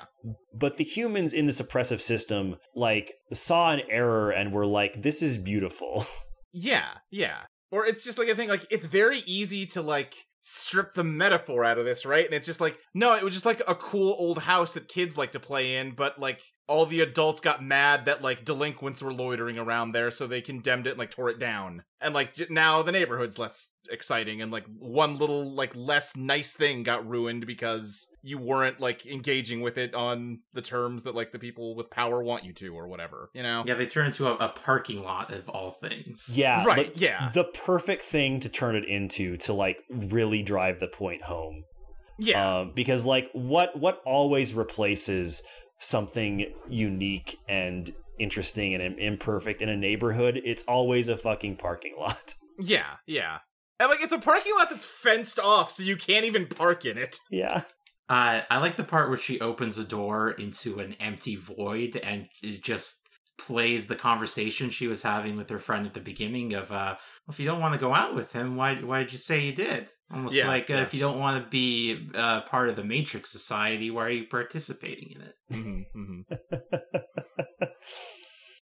but the humans in this oppressive system like saw an error and were like this is beautiful
Yeah, yeah. Or it's just like a thing like it's very easy to like strip the metaphor out of this, right? And it's just like no, it was just like a cool old house that kids like to play in, but like all the adults got mad that like delinquents were loitering around there, so they condemned it and like tore it down. And like j- now the neighborhood's less exciting and like one little like less nice thing got ruined because you weren't like engaging with it on the terms that like the people with power want you to or whatever, you know?
Yeah, they turn into a, a parking lot of all things.
yeah
Right,
but
yeah.
the perfect thing to turn it into to like really drive the point home
Yeah.
um, because like what what always replaces something unique and interesting and imperfect in a neighborhood it's always a fucking parking lot
Yeah, yeah. And like it's a parking lot that's fenced off so you can't even park in it.
yeah
Uh, I like the part where she opens a door into an empty void and it just plays the conversation she was having with her friend at the beginning of, uh, well, if you don't want to go out with him, why why did you say you did? Almost
Yeah,
like uh,
yeah.
if you don't want to be uh, part of the Matrix Society, why are you participating in it?
Mm-hmm,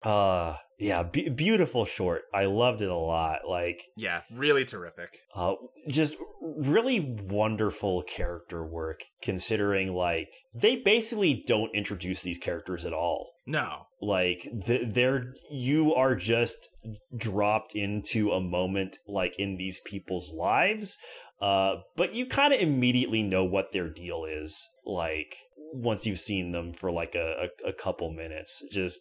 uh yeah be- beautiful short i loved it a lot like
Yeah, really terrific.
uh just really wonderful character work considering like they basically don't introduce these characters at all
No.
like th- they're you are just dropped into a moment like in these people's lives uh but you kind of immediately know what their deal is like once you've seen them for like a, a, a couple minutes just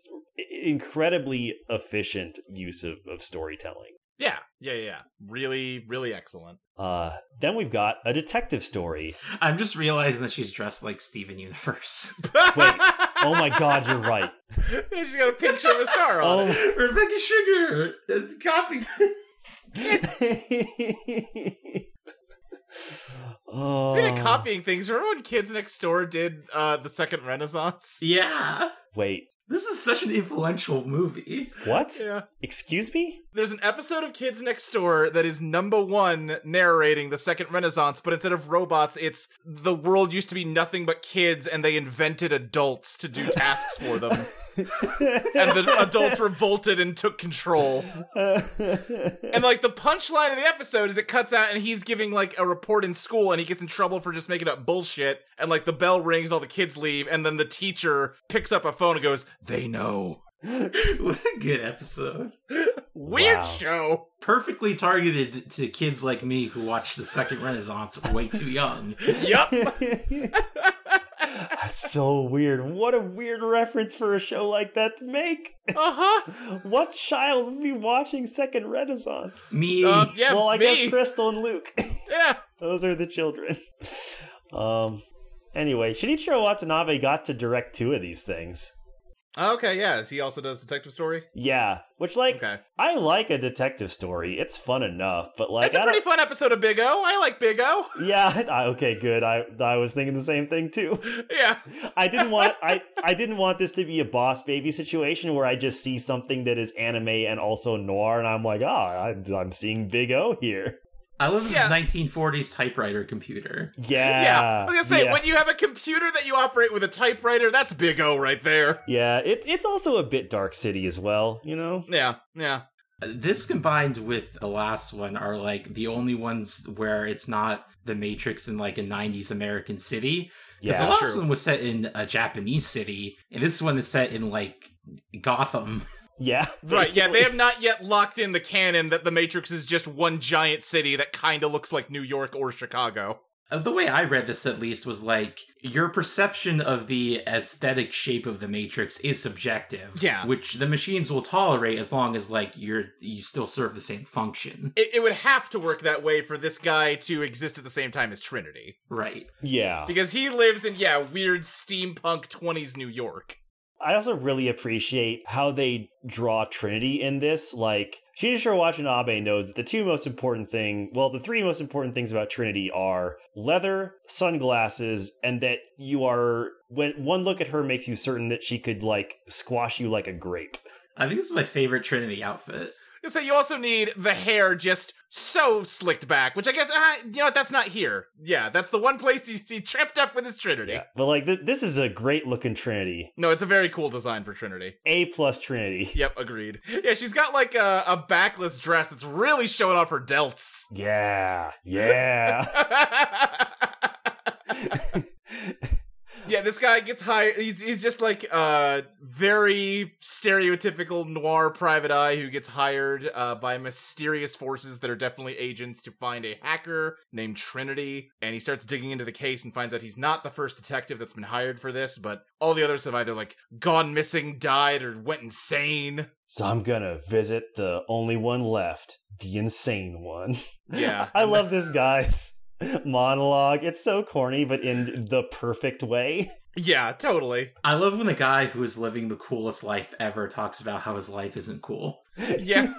incredibly efficient use of, of storytelling
Yeah, yeah, yeah. Really, really excellent.
uh then we've got a detective story
I'm just realizing that she's dressed like Steven Universe.
Wait. oh my god you're right
Yeah, She's got a picture of a star on
oh
it.
Rebecca Sugar, uh, copy.
oh.
Speaking of copying things, remember when Kids Next Door did uh, the Second Renaissance?
yeah,
Wait,
this is such an influential movie.
what?
Yeah.
Excuse me?
There's an episode of Kids Next Door that is number one narrating the Second Renaissance, but instead of robots, it's the world used to be nothing but kids and they invented adults to do tasks for them. and the adults revolted and took control. And like the punchline of the episode is it cuts out and he's giving like a report in school and he gets in trouble for just making up bullshit. And like the bell rings and all the kids leave. And then the teacher picks up a phone and goes, They know.
what a good episode.
Weird
Wow.
show.
Perfectly targeted to kids like me who watched the Second Renaissance way too young.
Yup.
That's so weird. What a weird reference for a show like that to make.
Uh huh.
What child would be watching Second Renaissance?
Me.
Uh, yeah,
well, I
me.
guess Crystal and Luke.
yeah.
Those are the children. Um. Anyway, Shinichiro Watanabe got to direct two of these things.
Okay, yeah. He also does Detective Story.
Yeah, which like
Okay.
I like a detective story. It's fun enough, but like
It's a pretty fun episode of Big O. I like Big O.
yeah, I, okay, good. I I was thinking the same thing too.
Yeah.
I didn't want I I didn't want this to be a boss baby situation where I just see something that is anime and also noir, and I'm like, oh, I, I'm seeing Big O here.
I love this
Yeah.
1940s typewriter computer.
Yeah,
Yeah. I was gonna say,
yeah.
when you have a computer that you operate with a typewriter, that's Big O right there.
yeah, it, it's also a bit Dark City as well, you know.
Yeah, yeah.
This combined with the last one are like the only ones where it's not the Matrix in like a 90s American city. Because
Yeah.
the last
True.
one was set in a Japanese city, and this one is set in like Gotham.
Yeah.
Right, yeah, they have not yet locked in the canon that the Matrix is just one giant city that kind of looks like New York or Chicago.
Uh, The way I read this, at least, was like your perception of the aesthetic shape of the Matrix is subjective.
Yeah.
which the machines will tolerate as long as like you're you still serve the same function.
It, it would have to work that way for this guy to exist at the same time as Trinity.
Right.
Yeah.
Because he lives in, yeah, weird steampunk 20s New York.
I also really appreciate how they draw Trinity in this. Like, Shinichiro Watanabe knows that the two most important thing, well, the three most important things about Trinity are leather, sunglasses, and that you are, when one look at her makes you certain that she could, like, squash you like a grape.
I think this is my favorite Trinity outfit.
So you also need the hair just so slicked back, which I guess, uh, you know what, that's not here. Yeah, that's the one place he, he tripped up with his Trinity.
But, like, th- this is a great looking Trinity.
No, it's a very cool design for Trinity.
A plus Trinity.
Yep, agreed. Yeah, she's got like a, a backless dress that's really showing off her delts.
Yeah. Yeah.
yeah, this guy gets hired. He's he's just like a very stereotypical noir private eye who gets hired uh, by mysterious forces that are definitely agents to find a hacker named Trinity. And he starts digging into the case and finds out he's not the first detective that's been hired for this, but all the others have either like gone missing, died, or went insane.
so I'm gonna visit the only one left, the insane one.
Yeah,
I love this guy's monologue. It's so corny, but in the perfect way.
Yeah, totally.
I love when the guy who is living the coolest life ever talks about how his life isn't cool.
Yeah.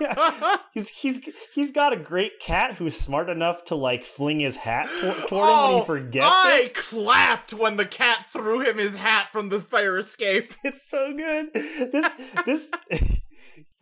he's he's he's got a great cat who's smart enough to like fling his hat toward him when
Oh,
he forgets
I
it.
clapped when the cat threw him his hat from the fire escape.
It's so good. This this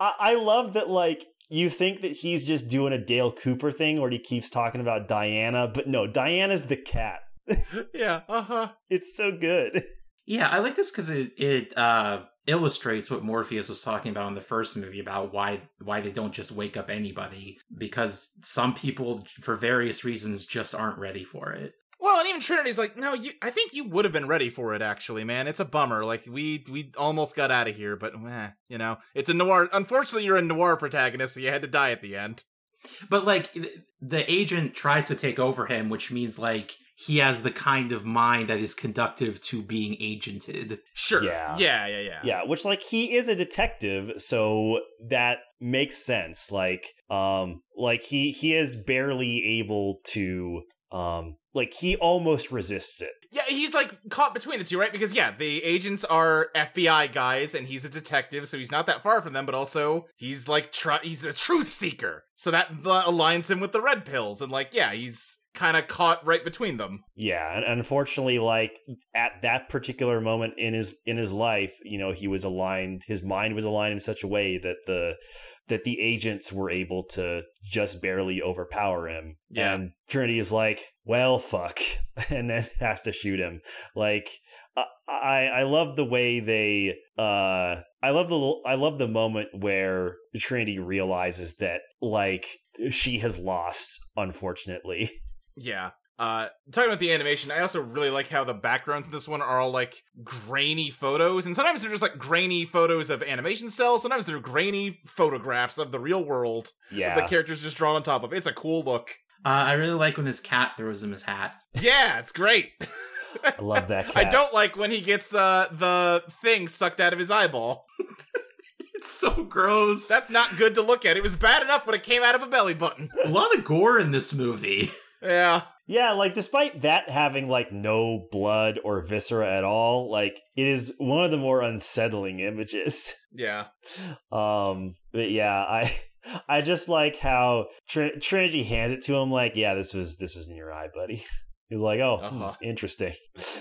I, I love that like you think that he's just doing a Dale Cooper thing where he keeps talking about Diana, but no, Diana's the cat.
yeah, uh huh.
It's so good.
Yeah, I like this because it it uh, illustrates what Morpheus was talking about in the first movie about why why they don't just wake up anybody because some people for various reasons just aren't ready for it.
Well, and even Trinity's like, no, you. I think you would have been ready for it. Actually, man, it's a bummer. Like we we almost got out of here, but eh, you know, it's a noir. Unfortunately, you're a noir protagonist, so you had to die at the end.
But like the agent tries to take over him, which means like he has the kind of mind that is conductive to being agented.
Sure.
Yeah.
Yeah. Yeah. Yeah.
Yeah, which like he is a detective, so that makes sense. Like, um, like he he is barely able to, um, like he almost resists it.
Yeah, he's like caught between the two, right? Because yeah, the agents are FBI guys, and he's a detective, so he's not that far from them. But also, he's like try- he's a truth seeker, so that uh, aligns him with the red pills. And like, yeah, he's kind of caught right between them.
Yeah, and unfortunately, like at that particular moment in his in his life, you know, he was aligned. His mind was aligned in such a way that the that the agents were able to just barely overpower him.
Yeah.
And Trinity is like, "Well, fuck," and then has to shoot him. Like, I I I love the way they. uh I love the I love the moment where Trinity realizes that like she has lost. Unfortunately.
Yeah. Uh, talking about the animation, I also really like how the backgrounds in this one are all like grainy photos, and sometimes they're just like grainy photos of animation cells. Sometimes they're grainy photographs of the real world
Yeah.
that the characters just drawn on top of. It's a cool look.
Uh, I really like when this cat throws him his hat.
Yeah, it's great.
I love that cat.
I don't like when he gets uh the thing sucked out of his eyeball.
It's so gross.
That's not good to look at. It was bad enough when it came out of a belly button.
a lot of gore in this movie.
Yeah.
Yeah, like despite that having like no blood or viscera at all, like it is one of the more unsettling images.
Yeah.
Um, but yeah, I I just like how Tr- Trinity hands it to him like, yeah, this was this was in your eye, buddy. He's like, oh, hmm,
Uh-huh.
interesting.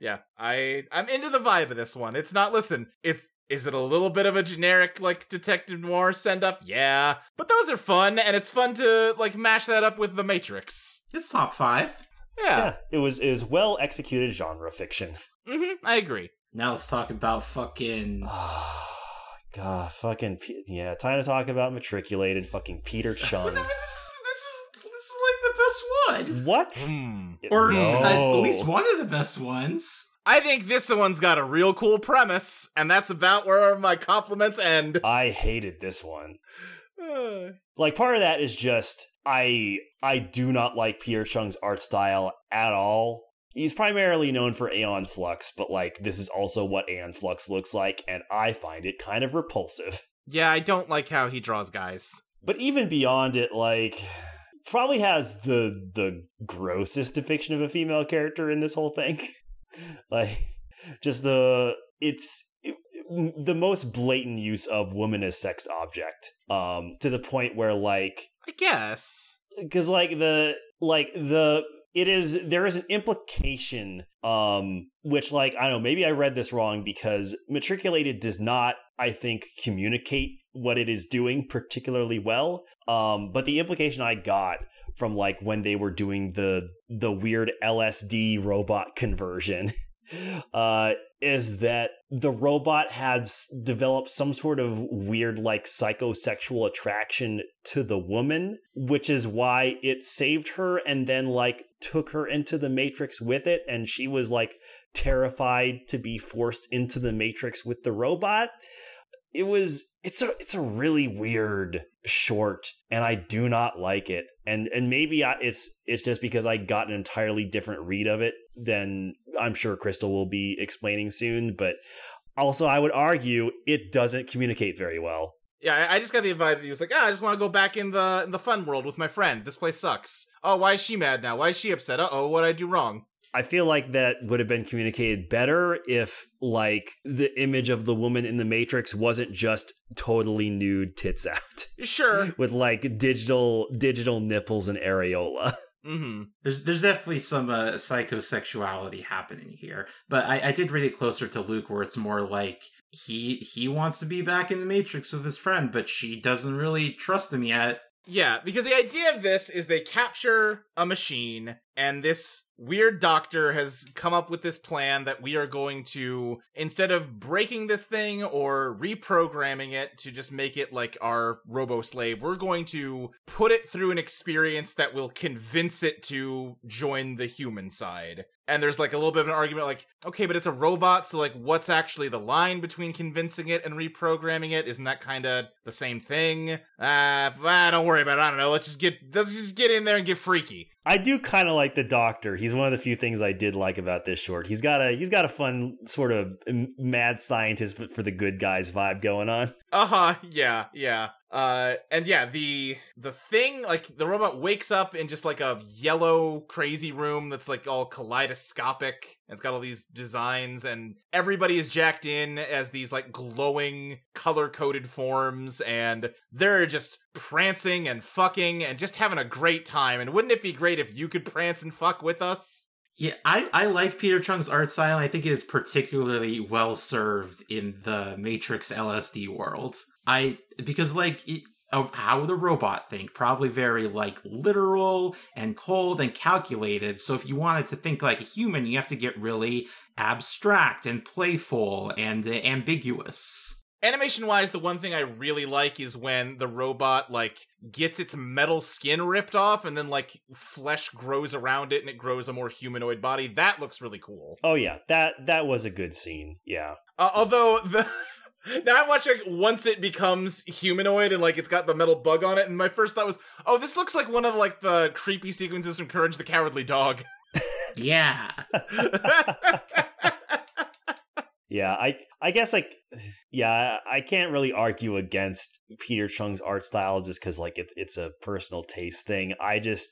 Yeah. I I'm into the vibe of this one. It's not listen, it's is it a little bit of a generic like detective noir send up? Yeah. But those are fun and it's fun to like mash that up with the Matrix.
It's top five.
Yeah.
yeah, it was it was well executed genre fiction.
mm-hmm, I agree.
Now let's talk about fucking Oh
God, fucking yeah. Time to talk about matriculated fucking Peter Chung.
This is this is this is like the best one,
what?
Hmm.
or
No.
at, at least one of the best ones.
I think this one's got a real cool premise, and that's about where my compliments end.
I hated this one.
Uh,
Like part of that is just I I do not like Peter Chung's art style at all. He's primarily known for Aeon Flux, but like this is also what Aeon Flux looks like, and I find it kind of repulsive.
yeah, I don't like how he draws guys.
But even beyond it, like probably has the the grossest depiction of a female character in this whole thing. like just the it's it, the most blatant use of woman as sex object um to the point where like
I guess.
because like the like the it is there is an implication um which like i don't know maybe i read this wrong because matriculated does not i think communicate what it is doing particularly well. Um but the implication i got from like when they were doing the the weird lsd robot conversion uh is that the robot has developed some sort of weird like psychosexual attraction to the woman which is why it saved her and then like took her into the matrix with it. And she was like terrified to be forced into the matrix with the robot it was it's a it's a really weird short and i do not like it and and maybe I, it's it's just because i got an entirely different read of it than i'm sure crystal will be explaining soon but also i would argue it doesn't communicate very well
Yeah, I- just got the vibe that he was like, ah, I just want to go back in the in the fun world with my friend. This place sucks. Oh, why is she mad now? Why is she upset? Uh oh, what I do wrong?
I feel like that would have been communicated better if, like, the image of the woman in the Matrix wasn't just totally nude tits out
Sure.
with like digital digital nipples and areola.
mm-hmm.
There's there's definitely some uh, psychosexuality happening here, but I, I did read it closer to Luke, where it's more like he he wants to be back in the Matrix with his friend, but she doesn't really trust him yet.
Yeah, because the idea of this is they capture a machine, and this weird doctor has come up with this plan that we are going to, instead of breaking this thing or reprogramming it to just make it like our robo slave, we're going to put it through an experience that will convince it to join the human side. And there's like a little bit of an argument like, okay, but it's a robot, so like what's actually the line between convincing it and reprogramming it? Isn't that kind of the same thing? Uh, ah, don't worry about it. I don't know. Let's just get let's just get in there and get freaky.
I do kind of like the Doctor. He's one of the few things I did like about this short. He's got a he's got a fun sort of mad scientist for the good guys vibe going on.
Uh-huh. Yeah, yeah. Uh and yeah, the the thing like the robot wakes up in just like a yellow crazy room that's like all kaleidoscopic. And it's got all these designs and everybody is jacked in as these like glowing color-coded forms and they're just prancing and fucking and just having a great time. And wouldn't it be great if you could prance and fuck with us?
Yeah, I, I like Peter Chung's art style. I think it is particularly well served in the Matrix LSD world. I because like it, of how the robot think, probably very like literal and cold and calculated. So if you wanted to think like a human, you have to get really abstract and playful and uh, ambiguous.
Animation wise, the one thing I really like is when the robot like gets its metal skin ripped off and then like flesh grows around it and it grows a more humanoid body. That looks really cool.
Oh yeah, that that was a good scene. Yeah.
Uh, although the now I'm watching like, once it becomes humanoid and like it's got the metal bug on it, and my first thought was, oh, this looks like one of like the creepy sequences from Courage the Cowardly Dog.
Yeah.
Yeah, I I guess like yeah, I can't really argue against Peter Chung's art style just cuz like it's it's a personal taste thing. I just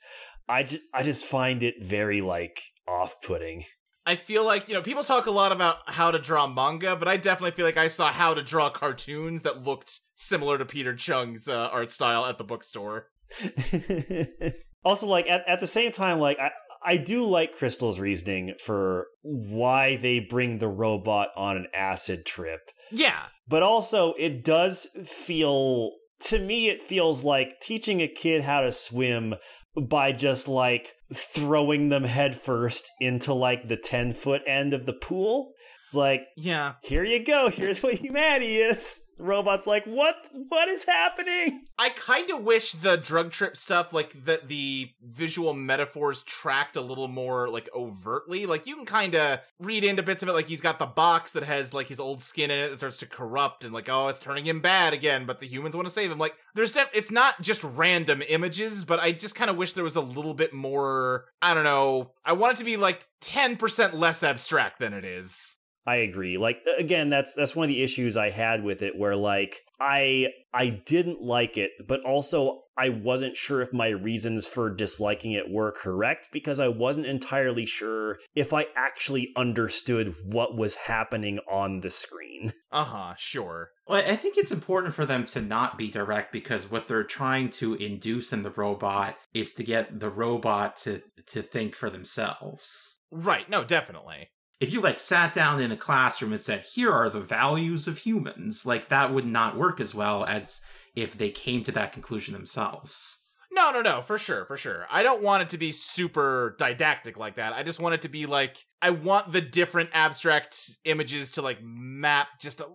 I just, I just find it very like off-putting.
I feel like, you know, people talk a lot about how to draw manga, but I definitely feel like I saw how to draw cartoons that looked similar to Peter Chung's uh, art style at the bookstore.
also like at, at the same time like I I do like Crystal's reasoning for why they bring the robot on an acid trip.
Yeah.
But also it does feel to me it feels like teaching a kid how to swim by just like throwing them headfirst into like the 10 foot end of the pool. It's like,
Yeah.
here you go. Here's what humanity is. The robot's like, what? What is happening?
I kind of wish the drug trip stuff, like that the visual metaphors tracked a little more like overtly. Like you can kind of read into bits of it, like he's got the box that has like his old skin in it that starts to corrupt, and like oh, it's turning him bad again. But the humans want to save him. Like there's def- it's not just random images, but I just kind of wish there was a little bit more. I don't know. I want it to be like ten percent less abstract than it is.
I agree. Like again, that's that's one of the issues I had with it where like I I didn't like it, but also I wasn't sure if my reasons for disliking it were correct because I wasn't entirely sure if I actually understood what was happening on the screen.
Uh huh. Sure.
Well, I think it's important for them to not be direct because what they're trying to induce in the robot is to get the robot to to think for themselves.
Right. No. Definitely.
If you like sat down in a classroom and said, "Here are the values of humans," like that would not work as well as if they came to that conclusion themselves.
No, no, no, for sure, for sure. I don't want it to be super didactic like that. I just want it to be like I want the different abstract images to like map just a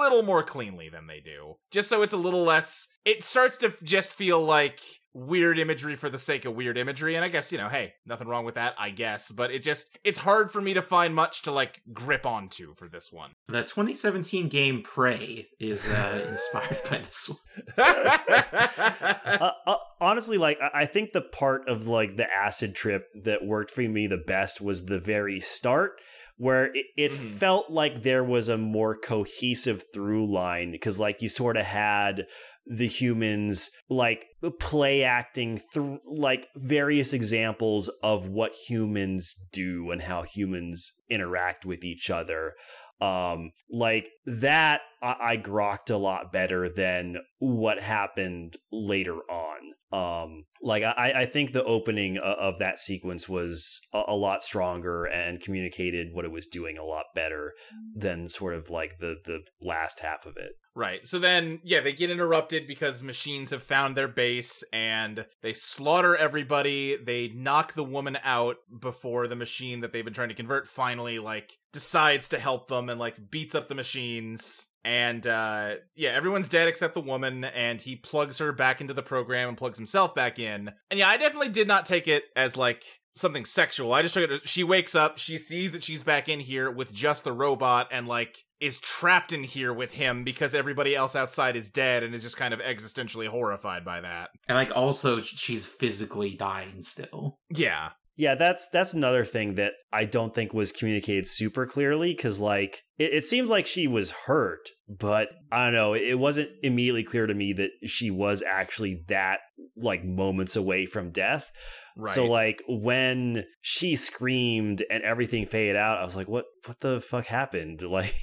little more cleanly than they do. Just so it's a little less it starts to just feel like weird imagery for the sake of weird imagery and I guess, you know, hey, nothing wrong with that, I guess, but it just it's hard for me to find much to like grip onto for this one.
The 2017 game Prey is uh, inspired by this one.
uh, uh, honestly, like I-, I think the part of like the acid trip that worked for me the best was the very start where it, it
Mhm.
felt like there was a more cohesive through line because like you sort of had the humans like play acting through like various examples of what humans do and how humans interact with each other. Um like that I, I grokked a lot better than what happened later on. Um like i i think the opening o- of that sequence was a, a lot stronger and communicated what it was doing a lot better than sort of like the the last half of it
Right. So then, yeah, they get interrupted because machines have found their base and they slaughter everybody. They knock the woman out before the machine that they've been trying to convert finally, like, decides to help them and, like, beats up the machines. And, uh, yeah, everyone's dead except the woman, and he plugs her back into the program and plugs himself back in. And yeah, I definitely did not take it as, like, something sexual. I just took it as she wakes up, she sees that she's back in here with just the robot and like is trapped in here with him because everybody else outside is dead and is just kind of existentially horrified by that.
And like also she's physically dying still.
Yeah.
Yeah, that's that's another thing that I don't think was communicated super clearly because like it, it seems like she was hurt, but I don't know, it wasn't immediately clear to me that she was actually that like moments away from death.
Right.
So like when she screamed and everything faded out, I was like, what what the fuck happened? Like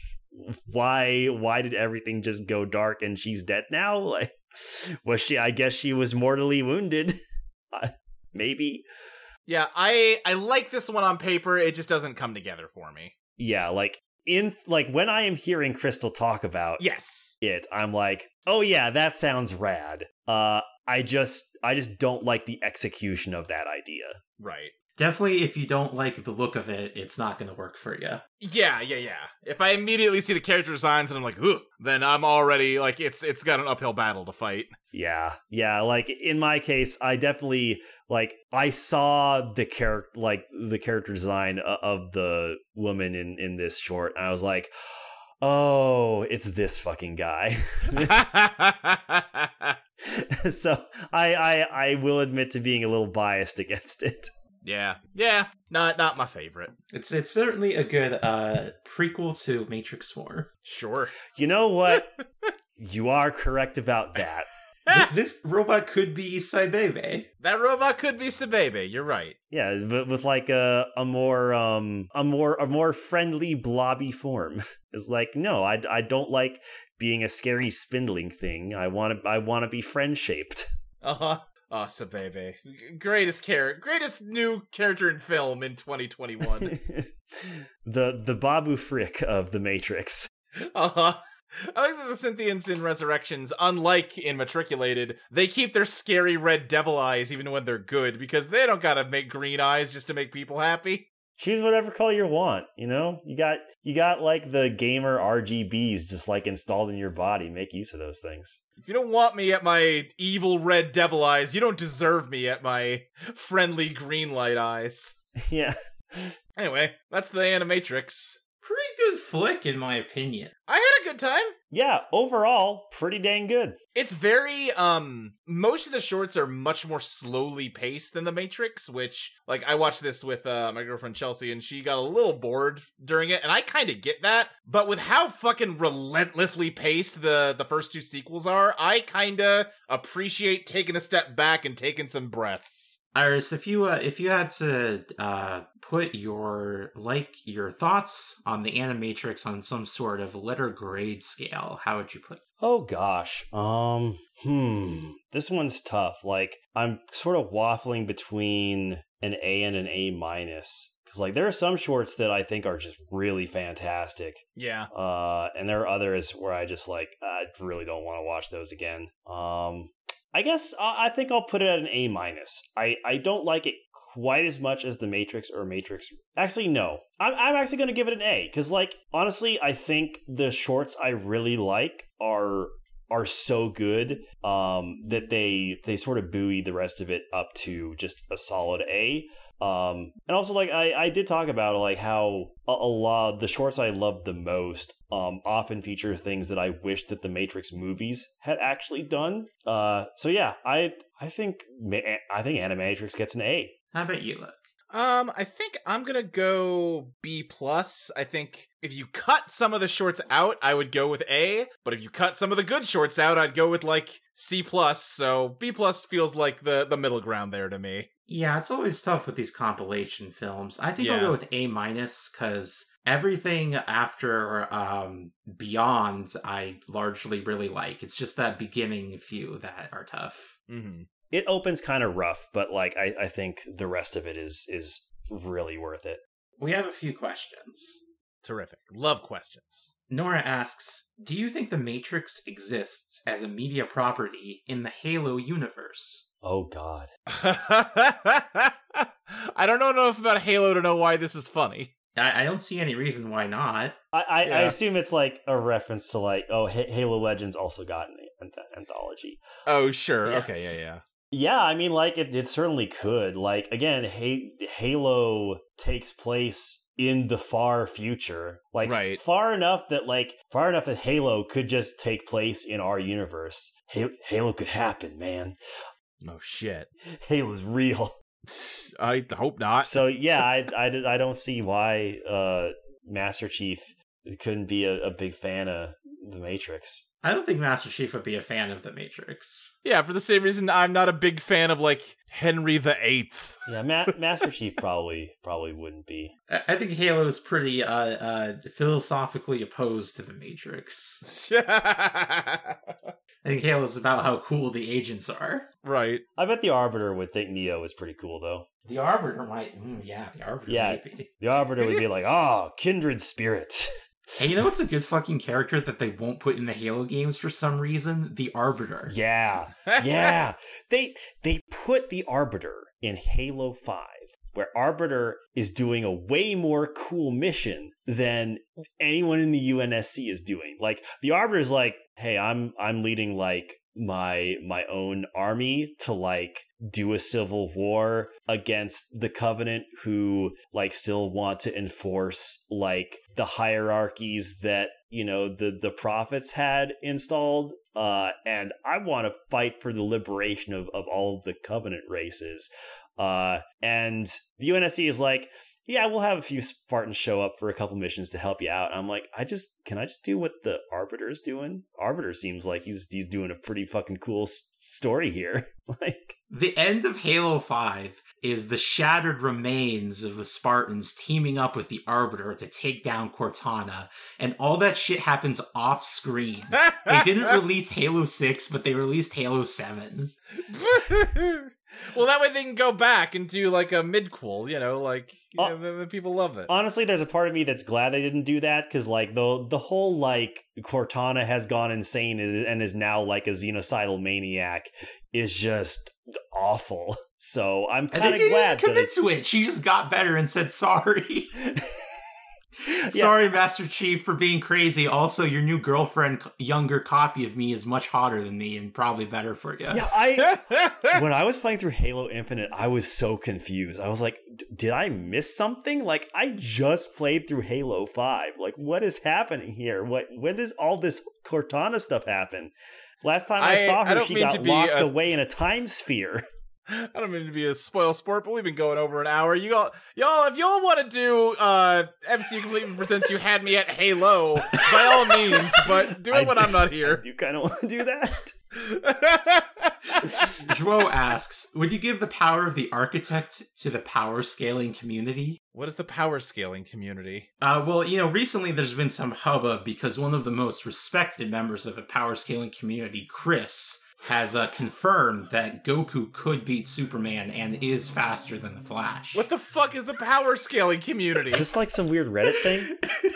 why why did everything just go dark and she's dead now? Like was she I guess she was mortally wounded. Maybe.
yeah, I I like this one on paper. It just doesn't come together for me.
yeah, like in like when I am hearing Crystal talk about
Yes.
it, I'm like, oh yeah, that sounds rad. Uh, I just I just don't like the execution of that idea.
Right.
Definitely if you don't like the look of it, it's not going to work for you.
Yeah, yeah, yeah. If I immediately see the character designs and I'm like, ugh, then I'm already like it's it's got an uphill battle to fight.
Yeah, yeah. Like in my case, I definitely like I saw the character like the character design of the woman in in this short, and I was like, oh, it's this fucking guy. so I I I will admit to being a little biased against it.
Yeah. Yeah. Not not my favorite.
It's it's certainly a good uh prequel to Matrix 4.
Sure.
You know what? you are correct about that.
Th- this robot could be Cybebe.
That robot could be Cybebe. You're right.
Yeah, but with like a a more um a more a more friendly blobby form. It's like no, I I don't like being a scary spindling thing. I want to I want to be friend shaped.
Uh huh. Oh, Cybebe. Greatest character, greatest new character in film in 2021.
the the Babu Frick of the Matrix.
uh huh. I like that the Synthients in Resurrections, unlike in Matriculated, they keep their scary red devil eyes even when they're good because they don't gotta make green eyes just to make people happy.
Choose whatever color you want. You know, you got you got like the gamer RGBs just like installed in your body. Make use of those things.
If you don't want me at my evil red devil eyes, you don't deserve me at my friendly green light eyes.
yeah.
Anyway, that's the Animatrix.
Pretty good flick, in my opinion.
I had a good time.
Yeah, overall, pretty dang good.
It's very um most of the shorts are much more slowly paced than the Matrix, which like I watched this with uh, my girlfriend Chelsea and she got a little bored during it and I kind of get that, but with how fucking relentlessly paced the the first two sequels are, I kind of appreciate taking a step back and taking some breaths.
Iris, if you uh, if you had to uh, put your like your thoughts on the Animatrix on some sort of letter grade scale, how would you put? It?
Oh gosh, um, hmm, this one's tough. Like I'm sort of waffling between an A and an A minus. Cause like there are some shorts that I think are just really fantastic.
Yeah.
Uh, and there are others where I just like I really don't want to watch those again. Um, I guess I think I'll put it at an A minus. I I don't like it quite as much as the Matrix or Matrix. Actually, no. I'm I'm actually going to give it an A because, like, honestly, I think the shorts I really like are are so good um, that they they sort of buoy the rest of it up to just a solid A. Um, and also like I, I did talk about like how a, a lot the shorts I loved the most um often feature things that I wish that the Matrix movies had actually done. Uh, so yeah, I I think I think Animatrix gets an A.
How about you, Luke?
Um, I think I'm gonna go B plus. I think if you cut some of the shorts out, I would go with A. But if you cut some of the good shorts out, I'd go with like C plus. So B plus feels like the the middle ground there to me.
Yeah, it's always tough with these compilation films. I think I'll go with A minus because everything after um, Beyond I largely really like. It's just that beginning few that are tough.
Mm-hmm.
It opens kind of rough, but like I, I think the rest of it is is really worth it.
We have a few questions.
Terrific. Love questions.
Nora asks, "Do you think the Matrix exists as a media property in the Halo universe?"
Oh God.
I don't know enough about Halo to know why this is funny.
I, I don't see any reason why not.
I, I, I assume it's like a reference to like oh H- Halo Legends also got an anth- anthology.
Oh, sure. Okay, yeah, yeah.
Yeah, I mean, like it, it certainly could. Like again, ha- Halo takes place in the far future, like
Right.
far enough that like far enough that Halo could just take place in our universe. Ha- Halo could happen, man.
Oh shit.
Halo's real.
I hope not.
So yeah, I, I, I don't see why uh, Master Chief couldn't be a, a big fan of the Matrix.
I don't think Master Chief would be a fan of the Matrix.
Yeah, for the same reason I'm not a big fan of like Henry the Eighth.
Yeah, Ma- Master Chief probably probably wouldn't be.
I I think Halo is pretty uh, uh, philosophically opposed to the Matrix. I think Halo is about how cool the agents are.
right.
I bet the Arbiter would think Neo is pretty cool though.
The Arbiter might, mm, yeah, the Arbiter
Yeah.
might be.
The Arbiter would be like, "Ah, kindred spirit."
Hey, you know what's a good fucking character that they won't put in the Halo games for some reason? The Arbiter.
yeah, yeah. They they put the Arbiter in Halo Five, where Arbiter is doing a way more cool mission than anyone in the UNSC is doing. Like the Arbiter is like, "Hey, I'm I'm leading like my my own army to like do a civil war against the covenant who like still want to enforce like the hierarchies that you know the the prophets had installed uh and i want to fight for the liberation of of all of the covenant races. Uh and the unsc is like yeah, we'll have a few Spartans show up for a couple missions to help you out. I'm like, I just can I just do what the Arbiter is doing? Arbiter seems like he's he's doing a pretty fucking cool s- story here. like,
The end of Halo 5 is the shattered remains of the Spartans teaming up with the Arbiter to take down Cortana, and all that shit happens off screen. They didn't release Halo 6, but they released Halo 7.
Well, that way they can go back and do like a midquel, you know, like you
Uh,
know, the, the people love it.
Honestly, there's a part of me that's glad they didn't do that because, like, the the whole like Cortana has gone insane and and is now like a xenocidal maniac is just awful. So I'm
And
kind
they
of
didn't
glad
even
that
commit
it's,
to it. She just got better and said sorry. Sorry, Master Chief, for being crazy. Also, your new girlfriend, younger copy of me, is much hotter than me and probably better for you.
yeah. I when I was playing through Halo Infinite, I was so confused. I was like, did I miss something? Like, I just played through Halo 5. Like, what is happening here? What when does all this Cortana stuff happen? Last time I,
I-
saw her,
don't
she got
to be
locked
a-
away in a time sphere.
I don't mean to be a spoil sport, but we've been going over an hour. You all, y'all, if y'all want to do uh MCU Completely presents You Had Me at Halo, by all means, but do
I
it when
do-
I'm not
I
here.
do you kind of want to do that.
Dro asks, would you give the power of the architect to the power scaling community?
what is the power scaling community?
Uh, well, you know, recently there's been some hubbub because one of the most respected members of the power scaling community, Chris, has uh, confirmed that Goku could beat Superman and is faster than the Flash.
What the fuck is the power scaling community?
Is this like some weird Reddit thing?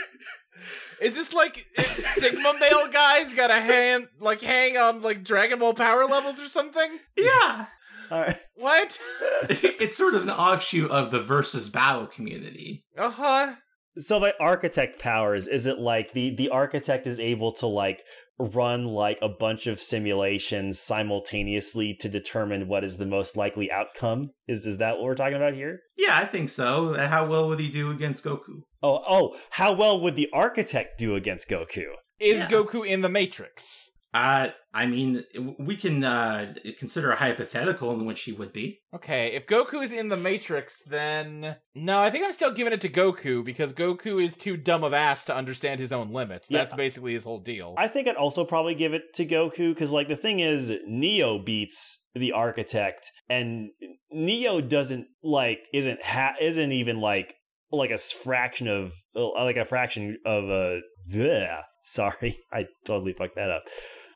Is this like Sigma male guys got a hand like hang on like Dragon Ball power levels or something?
Yeah.
All right.
What?
it's sort of an offshoot of the versus battle community.
Uh huh.
So by architect powers, is it like the the architect is able to like run like a bunch of simulations simultaneously to determine what is the most likely outcome? Is is that what we're talking about here?
Yeah, I think so. How well would he do against Goku?
Oh, oh, how well would the architect do against Goku?
Is
Yeah.
Goku in the Matrix?
Uh, I mean, we can uh, consider a hypothetical in which he would be.
Okay, if Goku is in the Matrix, then no, I think I'm still giving it to Goku because Goku is too dumb of ass to understand his own limits.
Yeah.
That's basically his whole deal.
I think I'd also probably give it to Goku because, like, the thing is, Neo beats the architect, and Neo doesn't like isn't ha- isn't even like like a fraction of uh, like a fraction of a. bleh. Sorry, I totally fucked that up.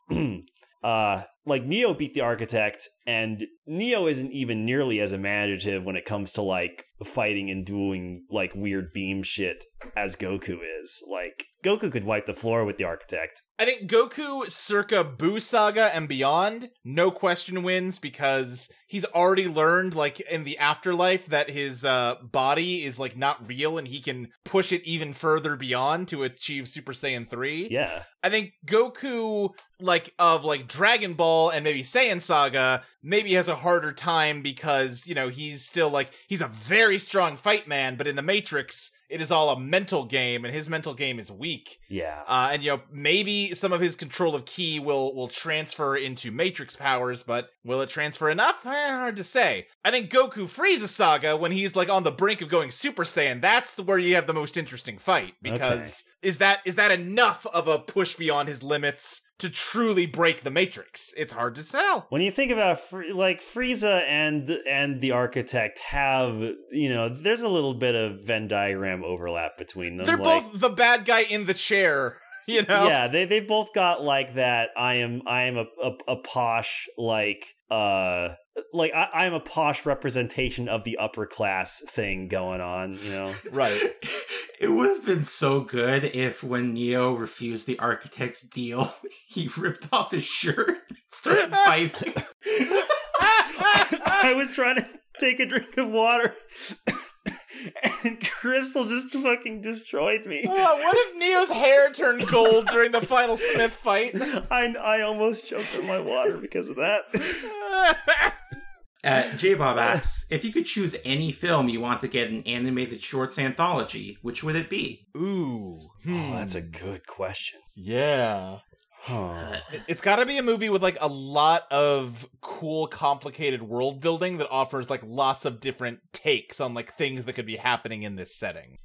嗯啊 like Neo beat the architect and Neo isn't even nearly as imaginative when it comes to like fighting and doing like weird beam shit as Goku is. Like Goku could wipe the floor with the architect.
I think Goku circa Buu Saga and beyond, no question wins because he's already learned, like in the afterlife, that his uh, body is like not real and he can push it even further beyond to achieve Super Saiyan 3.
Yeah.
I think Goku, like of like Dragon Ball and maybe Saiyan Saga, maybe has a harder time because you know he's still like he's a very strong fight man, but in the Matrix, it is all a mental game, and his mental game is weak.
Yeah.
Uh, and you know maybe some of his control of ki will will transfer into Matrix powers, but will it transfer enough? Eh, hard to say. I think Goku Frieza Saga when he's like on the brink of going Super Saiyan, that's the, where you have the most interesting fight because is that is that enough of a push beyond his limits to truly break the Matrix? It's hard to sell
When you think about like Frieza and and the architect have, you know, there's a little bit of Venn diagram overlap between them.
They're
like-
both the bad guy in the chair, you know.
Yeah, they they've both got like that. I am I am a a, a posh like uh like I, I'm a posh representation of the upper class thing going on. You know,
Right.
It would have been so good if when Neo refused the architect's deal, he ripped off his shirt and started fighting.
I was trying to take a drink of water. And Crystal just fucking destroyed me.
Oh, what if Neo's hair turned gold during the final Smith fight?
I I almost choked on my water because of that.
Uh, J Bob asks if you could choose any film you want to get an animated shorts anthology, which would it be?
Ooh.
Oh, that's a good question.
Yeah.
Huh.
Uh,
It's got to be a movie with like a lot of cool, complicated world building that offers like lots of different takes on like things that could be happening in this setting.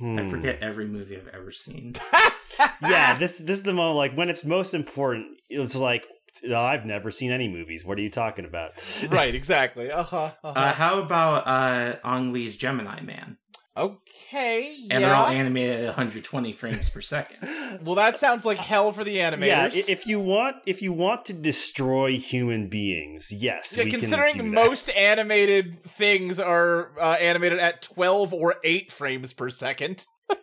I
Hmm.
forget every movie I've ever seen.
yeah, this this is the moment like when it's most important. It's like "Oh, I've never seen any movies. What are you talking about?
right, exactly. Uh huh. Uh-huh.
Uh, how about uh, Ang Lee's Gemini Man?
Okay,
and
yeah.
they're all animated at 120 frames per second.
well, that sounds like hell for the animators.
Yeah, if you want, if you want to destroy human beings, yes.
Yeah,
we can do
considering
that.
most animated things are uh, animated at 12 or 8 frames per second.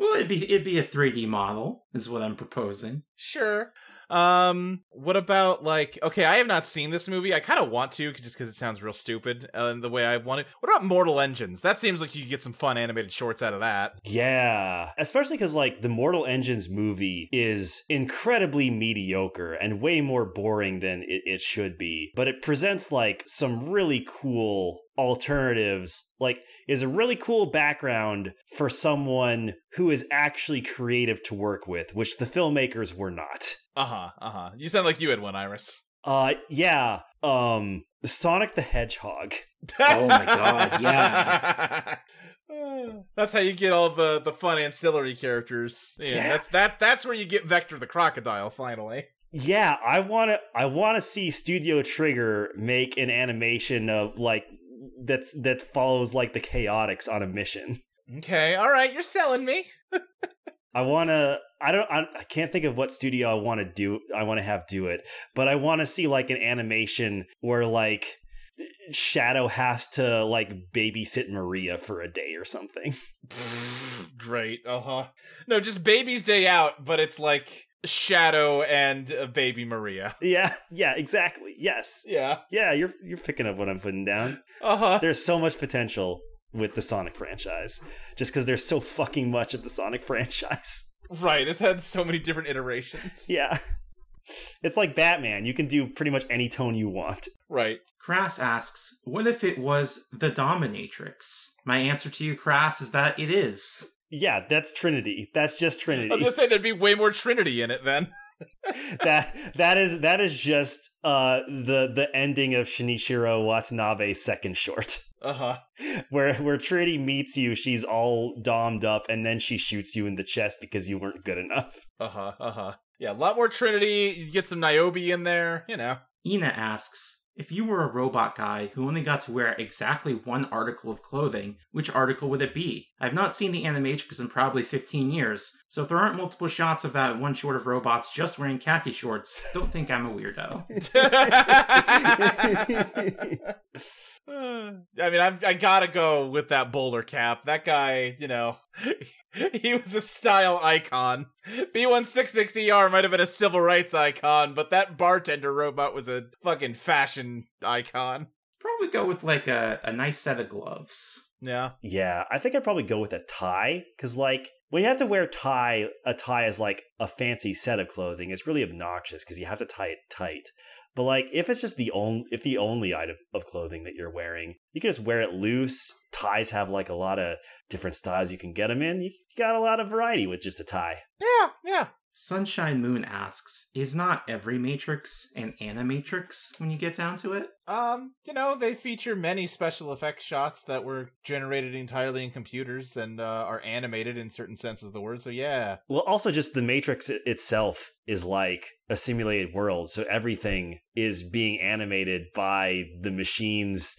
Well, it'd be it'd be a 3D model, is what I'm proposing.
Sure. Um, what about like? Okay, I have not seen this movie. I kind of want to, just because it sounds real stupid uh, the way I want it. What about Mortal Engines? That seems like you could get some fun animated shorts out of that.
Yeah, especially because like the Mortal Engines movie is incredibly mediocre and way more boring than it, it should be, but it presents like some really cool alternatives like is a really cool background for someone who is actually creative to work with which the filmmakers were not
Uh huh. Uh huh. You sound like you had one, Iris.
uh yeah um sonic the hedgehog
Oh my god, yeah.
That's how you get all the the fun ancillary characters. Yeah,
Yeah.
that's that. That's where you get Vector the crocodile. Finally.
Yeah, I want to I want to see Studio Trigger make an animation of like that's that follows like the chaotix on a mission.
Okay. All right. You're selling me.
I want to I don't I, I can't think of what studio I want to do I want to have do it, but I want to see like an animation where like Shadow has to like babysit Maria for a day or something.
Great. Uh huh. No, just Baby's Day Out, but it's like Shadow and uh, Baby Maria.
Yeah, yeah, exactly. Yes.
Yeah.
Yeah, you're you're picking up what I'm putting down.
Uh huh.
there's so much potential with the Sonic franchise just because there's so fucking much of the Sonic franchise.
Right. It's had so many different iterations.
yeah. It's like Batman. You can do pretty much any tone you want.
Right.
Crass asks, "What if it was the Dominatrix?" My answer to you, Crass, is that it is.
Yeah, that's Trinity. That's just Trinity.
I was gonna say there'd be way more Trinity in it then.
that that is that is just uh the the ending of Shinichiro Watanabe's second short.
Uh huh.
Where where Trinity meets you, she's all dommed up and then she shoots you in the chest because you weren't good enough.
Uh huh. Uh huh. Yeah, a lot more Trinity. You get some Niobe in there. You know.
Ina asks, "If you were a robot guy who only got to wear exactly one article of clothing, which article would it be? I've not seen the Animatrix in probably 15 years, so if there aren't multiple shots of that one short of robots just wearing khaki shorts, don't think I'm a weirdo."
I mean, I've, I gotta go with that bowler cap. That guy, you know, he was a style icon. B1-66ER might have been a civil rights icon, but that bartender robot was a fucking fashion icon.
Probably go with like a, a nice set of gloves.
Yeah.
Yeah, I think I'd probably go with a tie because, like, when you have to wear tie, a tie is like a fancy set of clothing. It's really obnoxious because you have to tie it tight. But like, if it's just the only, if the only item of clothing that you're wearing, you can just wear it loose. Ties have like a lot of different styles you can get them in. You got a lot of variety with just a tie.
Yeah, yeah.
Sunshine Moon asks, "Is not every Matrix an Animatrix when you get down to it?"
Um, you know, they feature many special effects shots that were generated entirely in computers and uh, are animated in certain senses of the word. So yeah,
Well, also just the Matrix itself is like a simulated world, so everything is being animated by the machine's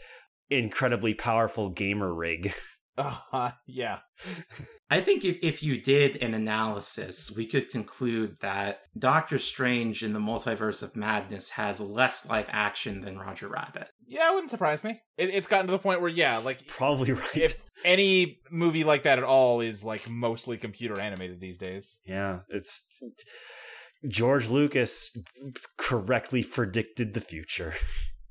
incredibly powerful gamer rig.
uh, yeah.
I think if, if you did an analysis, we could conclude that Doctor Strange in the Multiverse of Madness has less live action than Roger Rabbit.
Yeah, it wouldn't surprise me. It, it's gotten to the point where, yeah, like
Probably right.
if any movie like that at all is like mostly computer animated these days.
yeah, it's George Lucas correctly predicted the future.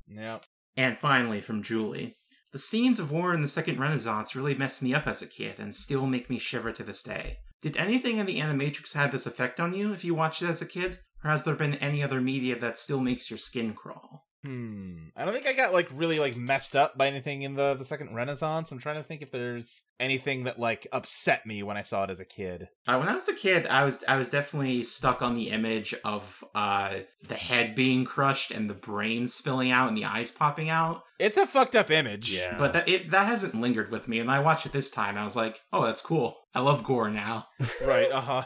Yeah.
And finally, from Julie. The scenes of war in the Second Renaissance really messed me up as a kid and still make me shiver to this day. Did anything in the Animatrix have this effect on you if you watched it as a kid? Or has there been any other media that still makes your skin crawl?
Hmm. I don't think I got like really like messed up by anything in the the second Renaissance. I'm trying to think if there's anything that like upset me when I saw it as a kid.
Uh, when I was a kid, I was I was definitely stuck on the image of uh, the head being crushed and the brain spilling out and the eyes popping out.
It's a fucked up image.
Yeah.
But that it that hasn't lingered with me. And I watched it this time. I was like, oh, that's cool. I love gore now.
Right. Uh huh.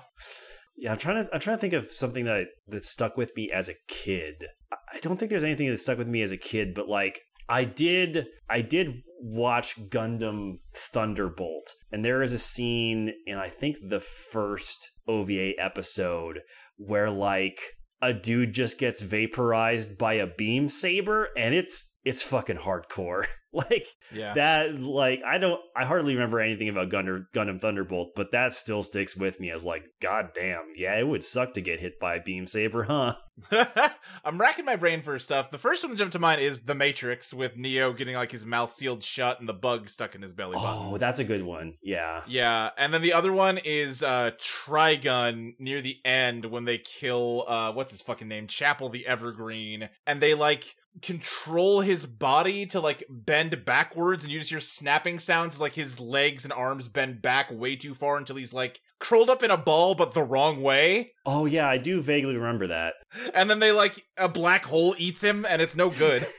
Yeah, I'm trying to I'm trying to think of something that that stuck with me as a kid. I don't think there's anything that stuck with me as a kid, but like I did I did watch Gundam Thunderbolt, and there is a scene in I think the first OVA episode where like a dude just gets vaporized by a beam saber and it's it's fucking hardcore. like
Yeah.
that like I don't I hardly remember anything about Gundam Gundam Thunderbolt, but that still sticks with me as like god damn. Yeah, it would suck to get hit by a beam saber, huh?
I'm racking my brain for stuff. The first one that jumped to mind is The Matrix with Neo getting like his mouth sealed shut and the bug stuck in his belly button.
Oh, that's a good one. Yeah.
Yeah, and then the other one is uh Trigun near the end when they kill uh what's his fucking name? Chapel the Evergreen. And they like control his body to like bend backwards and you just hear snapping sounds like his legs and arms bend back way too far until he's like curled up in a ball but the wrong way.
Oh yeah, I do vaguely remember that.
And then they like a black hole eats him and it's no good.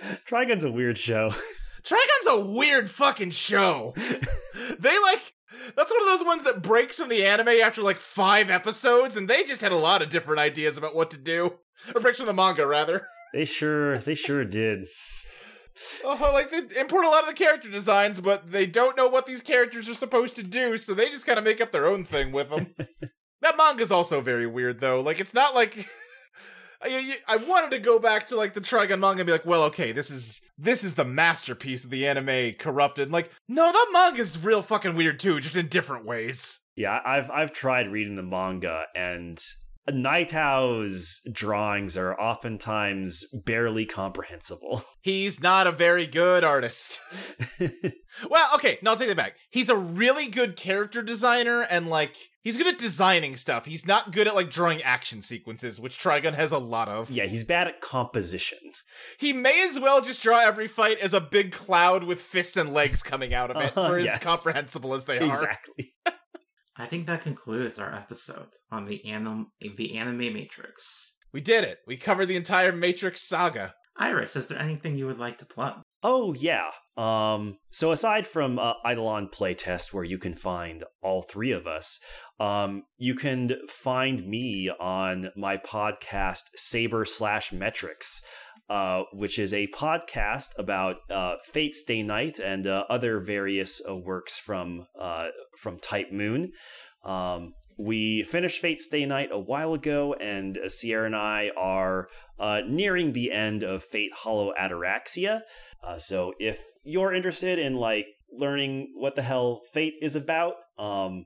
Trigun's a weird show.
Trigun's a weird fucking show. they like that's one of those ones that breaks from the anime after like five episodes, and they just had a lot of different ideas about what to do. Or breaks from the manga, rather.
They sure they sure did.
Uh, like they import a lot of the character designs, but they don't know what these characters are supposed to do, so they just kind of make up their own thing with them. that manga's also very weird, though. Like it's not like. I, I wanted to go back to like the Trigun manga and be like, well, okay, this is this is the masterpiece of the anime corrupted. Like, no, that manga's real fucking weird too, just in different ways.
Yeah, I've I've tried reading the manga and Nightow's drawings are oftentimes barely comprehensible.
He's not a very good artist. well, okay, no, I'll take that back. He's a really good character designer and like he's good at designing stuff. He's not good at like drawing action sequences, which Trigun has a lot of.
yeah, he's bad at composition.
He may as well just draw every fight as a big cloud with fists and legs coming out of it,
Uh,
for as
yes.
comprehensible as they are.
Exactly.
I think that concludes our episode on the anim- the anime Matrix.
We did it. We covered the entire Matrix saga.
Iris, is there anything you would like to plug?
Oh yeah. Um so aside from uh, Eidolon playtest where you can find all three of us, um you can find me on my podcast Saber slash Metrics. Uh, which is a podcast about uh, Fate Stay Night and uh, other various uh, works from uh, from Type Moon. Um, we finished Fate Stay Night a while ago, and uh, Sierra and I are nearing the end of Fate Hollow Ataraxia. So if you're interested in like learning what the hell Fate is about, um,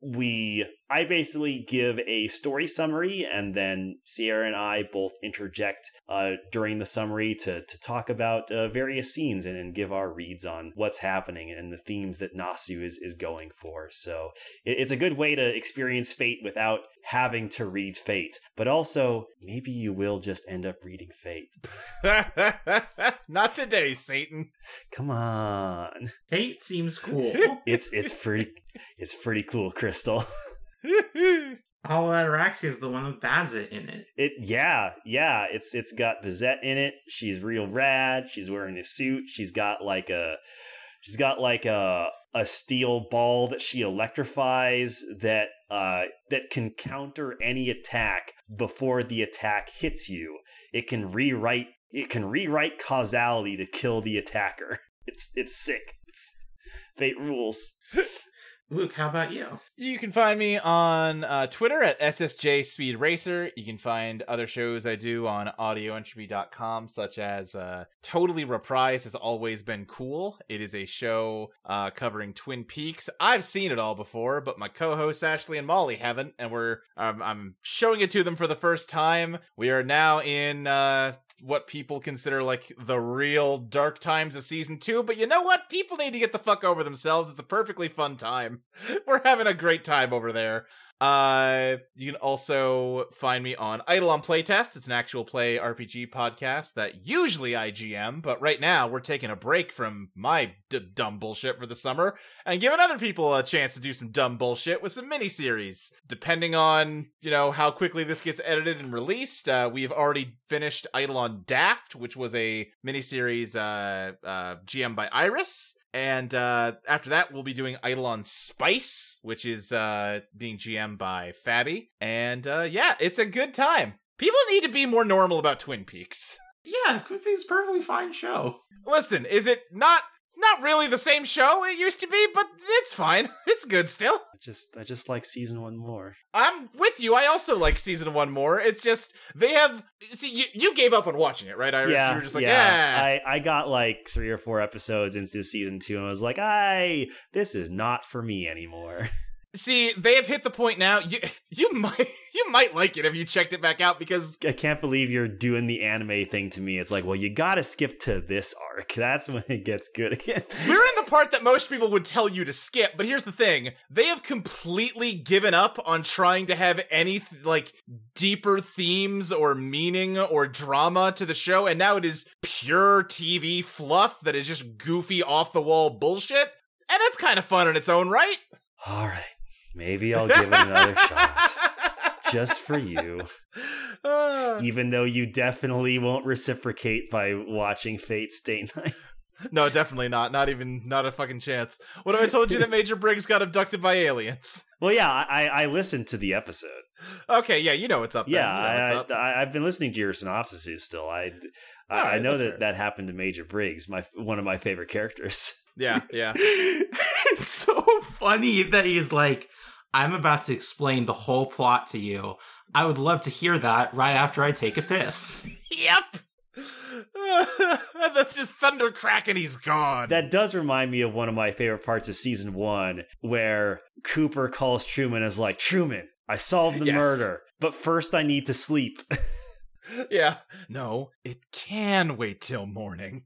we I basically give a story summary, and then Sierra and I both interject uh, during the summary to to talk about uh, various scenes and, and give our reads on what's happening and the themes that Nasu is is going for. So it, it's a good way to experience Fate without having to read Fate, but also maybe you will just end up reading Fate.
Not today, Satan.
Come on,
Fate seems cool.
it's it's pretty it's pretty cool, Crystal.
Hollow Ataraxia is the one with Bazett in it.
It yeah, yeah, it's it's got Bazett in it. She's real rad. She's wearing a suit. She's got like a she's got like a a steel ball that she electrifies that uh that can counter any attack before the attack hits you. It can rewrite it can rewrite causality to kill the attacker. It's it's sick. It's fate rules.
Luke, how about you?
You can find me on uh, Twitter at SSJ Speed Racer. You can find other shows I do on audioentropy.com, such as uh, Totally Reprise has always been cool. It is a show uh, covering Twin Peaks. I've seen it all before, but my co-hosts Ashley and Molly haven't, and we're um, I'm showing it to them for the first time. We are now in uh, what people consider like the real dark times of season two. But you know what? People need to get the fuck over themselves. It's a perfectly fun time. We're having a great time over there. Uh, you can also find me on Idle Eidolon Playtest. It's an actual play RPG podcast that usually I GM, but right now we're taking a break from my d- dumb bullshit for the summer and giving other people a chance to do some dumb bullshit with some miniseries. Depending on, you know, how quickly this gets edited and released, uh, we've already finished Idle Eidolon Daft, which was a miniseries uh, uh, GM by Iris. And uh, after that, we'll be doing Eidolon Spice, which is uh, being GM by Fabi. And uh, yeah, it's a good time. People need to be more normal about Twin Peaks.
Yeah, Quimby's a perfectly fine show.
Listen, is it not? It's not really the same show it used to be, but it's fine. It's good still.
I just I just like season one more.
I'm with you. I also like season one more. It's just they have. See, you, you gave up on watching it, right, Iris?
yeah,
you were just like, yeah.
I, I got like three or four episodes into season two, and I was like, I this is not for me anymore.
See, they have hit the point now. You you might you might like it if you checked it back out because
I can't believe you're doing the anime thing to me. It's like, well, you gotta skip to this arc. That's when it gets good again.
we're in the part that most people would tell you to skip. But here's the thing: they have completely given up on trying to have any like deeper themes or meaning or drama to the show, and now it is pure TV fluff that is just goofy, off the wall bullshit. And it's kind of fun in its own right.
All right, maybe I'll give it another shot. Just for you.
Uh,
Even though you definitely won't reciprocate by watching Fate Stay Night.
no, definitely not. Not even, not a fucking chance. What if I told you that Major Briggs got abducted by aliens?
Well, yeah, I, I listened to the episode.
Okay, yeah, you know what's up. Then.
Yeah,
You know
I,
what's up.
I, I've been listening to your synopsises still. I, I, I know that
fair.
that happened to Major Briggs, my one of my favorite characters.
yeah, yeah.
it's so funny that he's like, I'm about to explain the whole plot to you. I would love to hear that right after I take a piss.
Yep. and that's just thunder crack and he's gone.
That does remind me of one of my favorite parts of season one, where Cooper calls Truman as like, Truman, I solved the
Yes.
murder, but first I need to sleep.
yeah. No, it can wait till morning.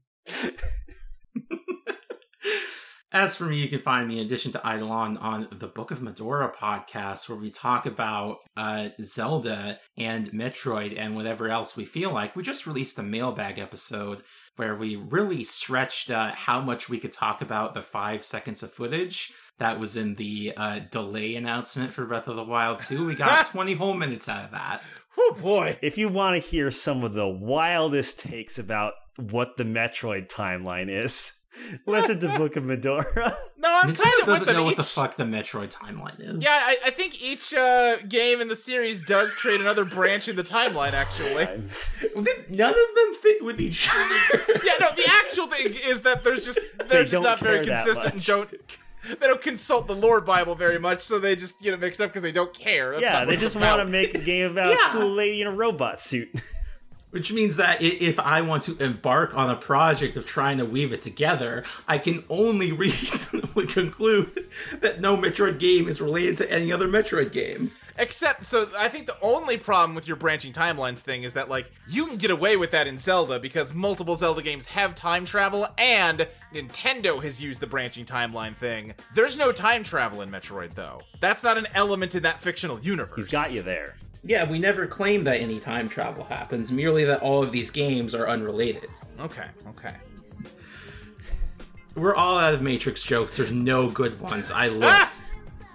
As for me, you can find me in addition to Eidolon on the Book of Mudora podcast, where we talk about uh, Zelda and Metroid and whatever else we feel like. We just released a mailbag episode where we really stretched uh, how much we could talk about the five seconds of footage that was in the uh, delay announcement for Breath of the Wild 2. We got 20 whole minutes out of that.
Oh boy.
if you want to hear some of the wildest takes about what the Metroid timeline is, listen to Book of Mudora.
No, I'm kind
Nintendo
of
doesn't
with
know
them.
what the fuck the Metroid timeline is.
Yeah, I, I think each uh, game in the series does create another branch in the timeline. Actually,
None of them fit with each other.
yeah. No, the actual thing is that there's just they're
They
just
don't
very
care that
consistent and
much.
don't. They don't consult the Lore Bible very much, so they just get it mixed up because they don't care. That's
yeah,
not
they just want to make a game about
Yeah.
a cool lady in a robot suit.
Which means that if I want to embark on a project of trying to weave it together, I can only reasonably conclude that no Metroid game is related to any other Metroid game.
Except, so I think the only problem with your branching timelines thing is that, like, you can get away with that in Zelda because multiple Zelda games have time travel and Nintendo has used the branching timeline thing. There's no time travel in Metroid, though. That's not an element in that fictional universe.
He's got you there.
Yeah, we never claim that any time travel happens, merely that all of these games are unrelated.
Okay, okay.
We're all out of Matrix jokes, there's no good ones. I looked.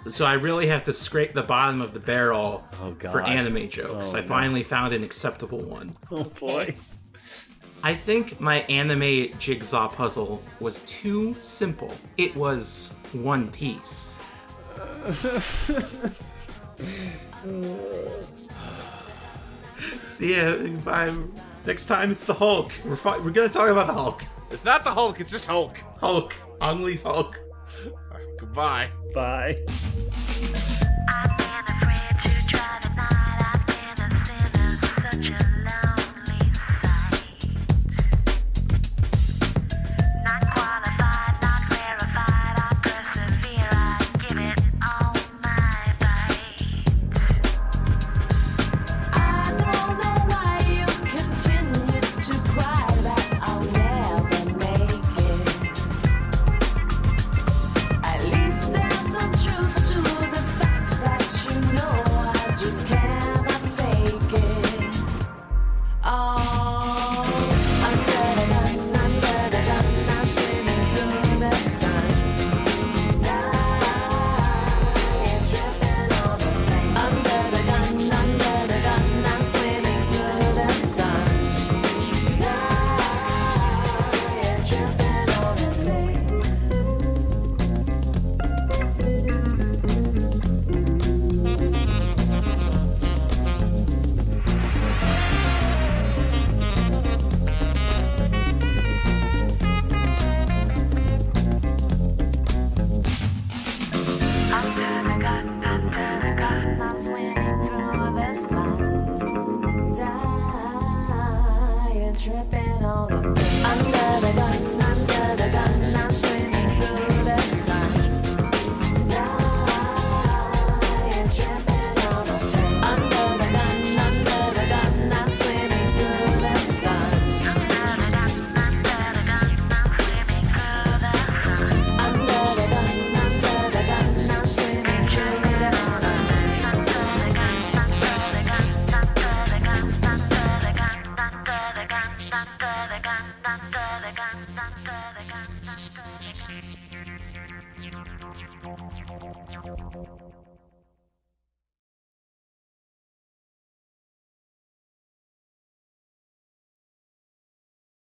So I really have to scrape the bottom of the barrel
Oh,
for anime jokes.
Oh,
I
no.
finally found an acceptable one.
Oh boy.
I think my anime jigsaw puzzle was too simple. It was one piece. See ya. Bye. Next time it's the Hulk. We're fi- we're gonna talk about the Hulk.
It's not the Hulk, it's just Hulk.
Hulk. Ang Lee's Hulk.
Goodbye.
Bye.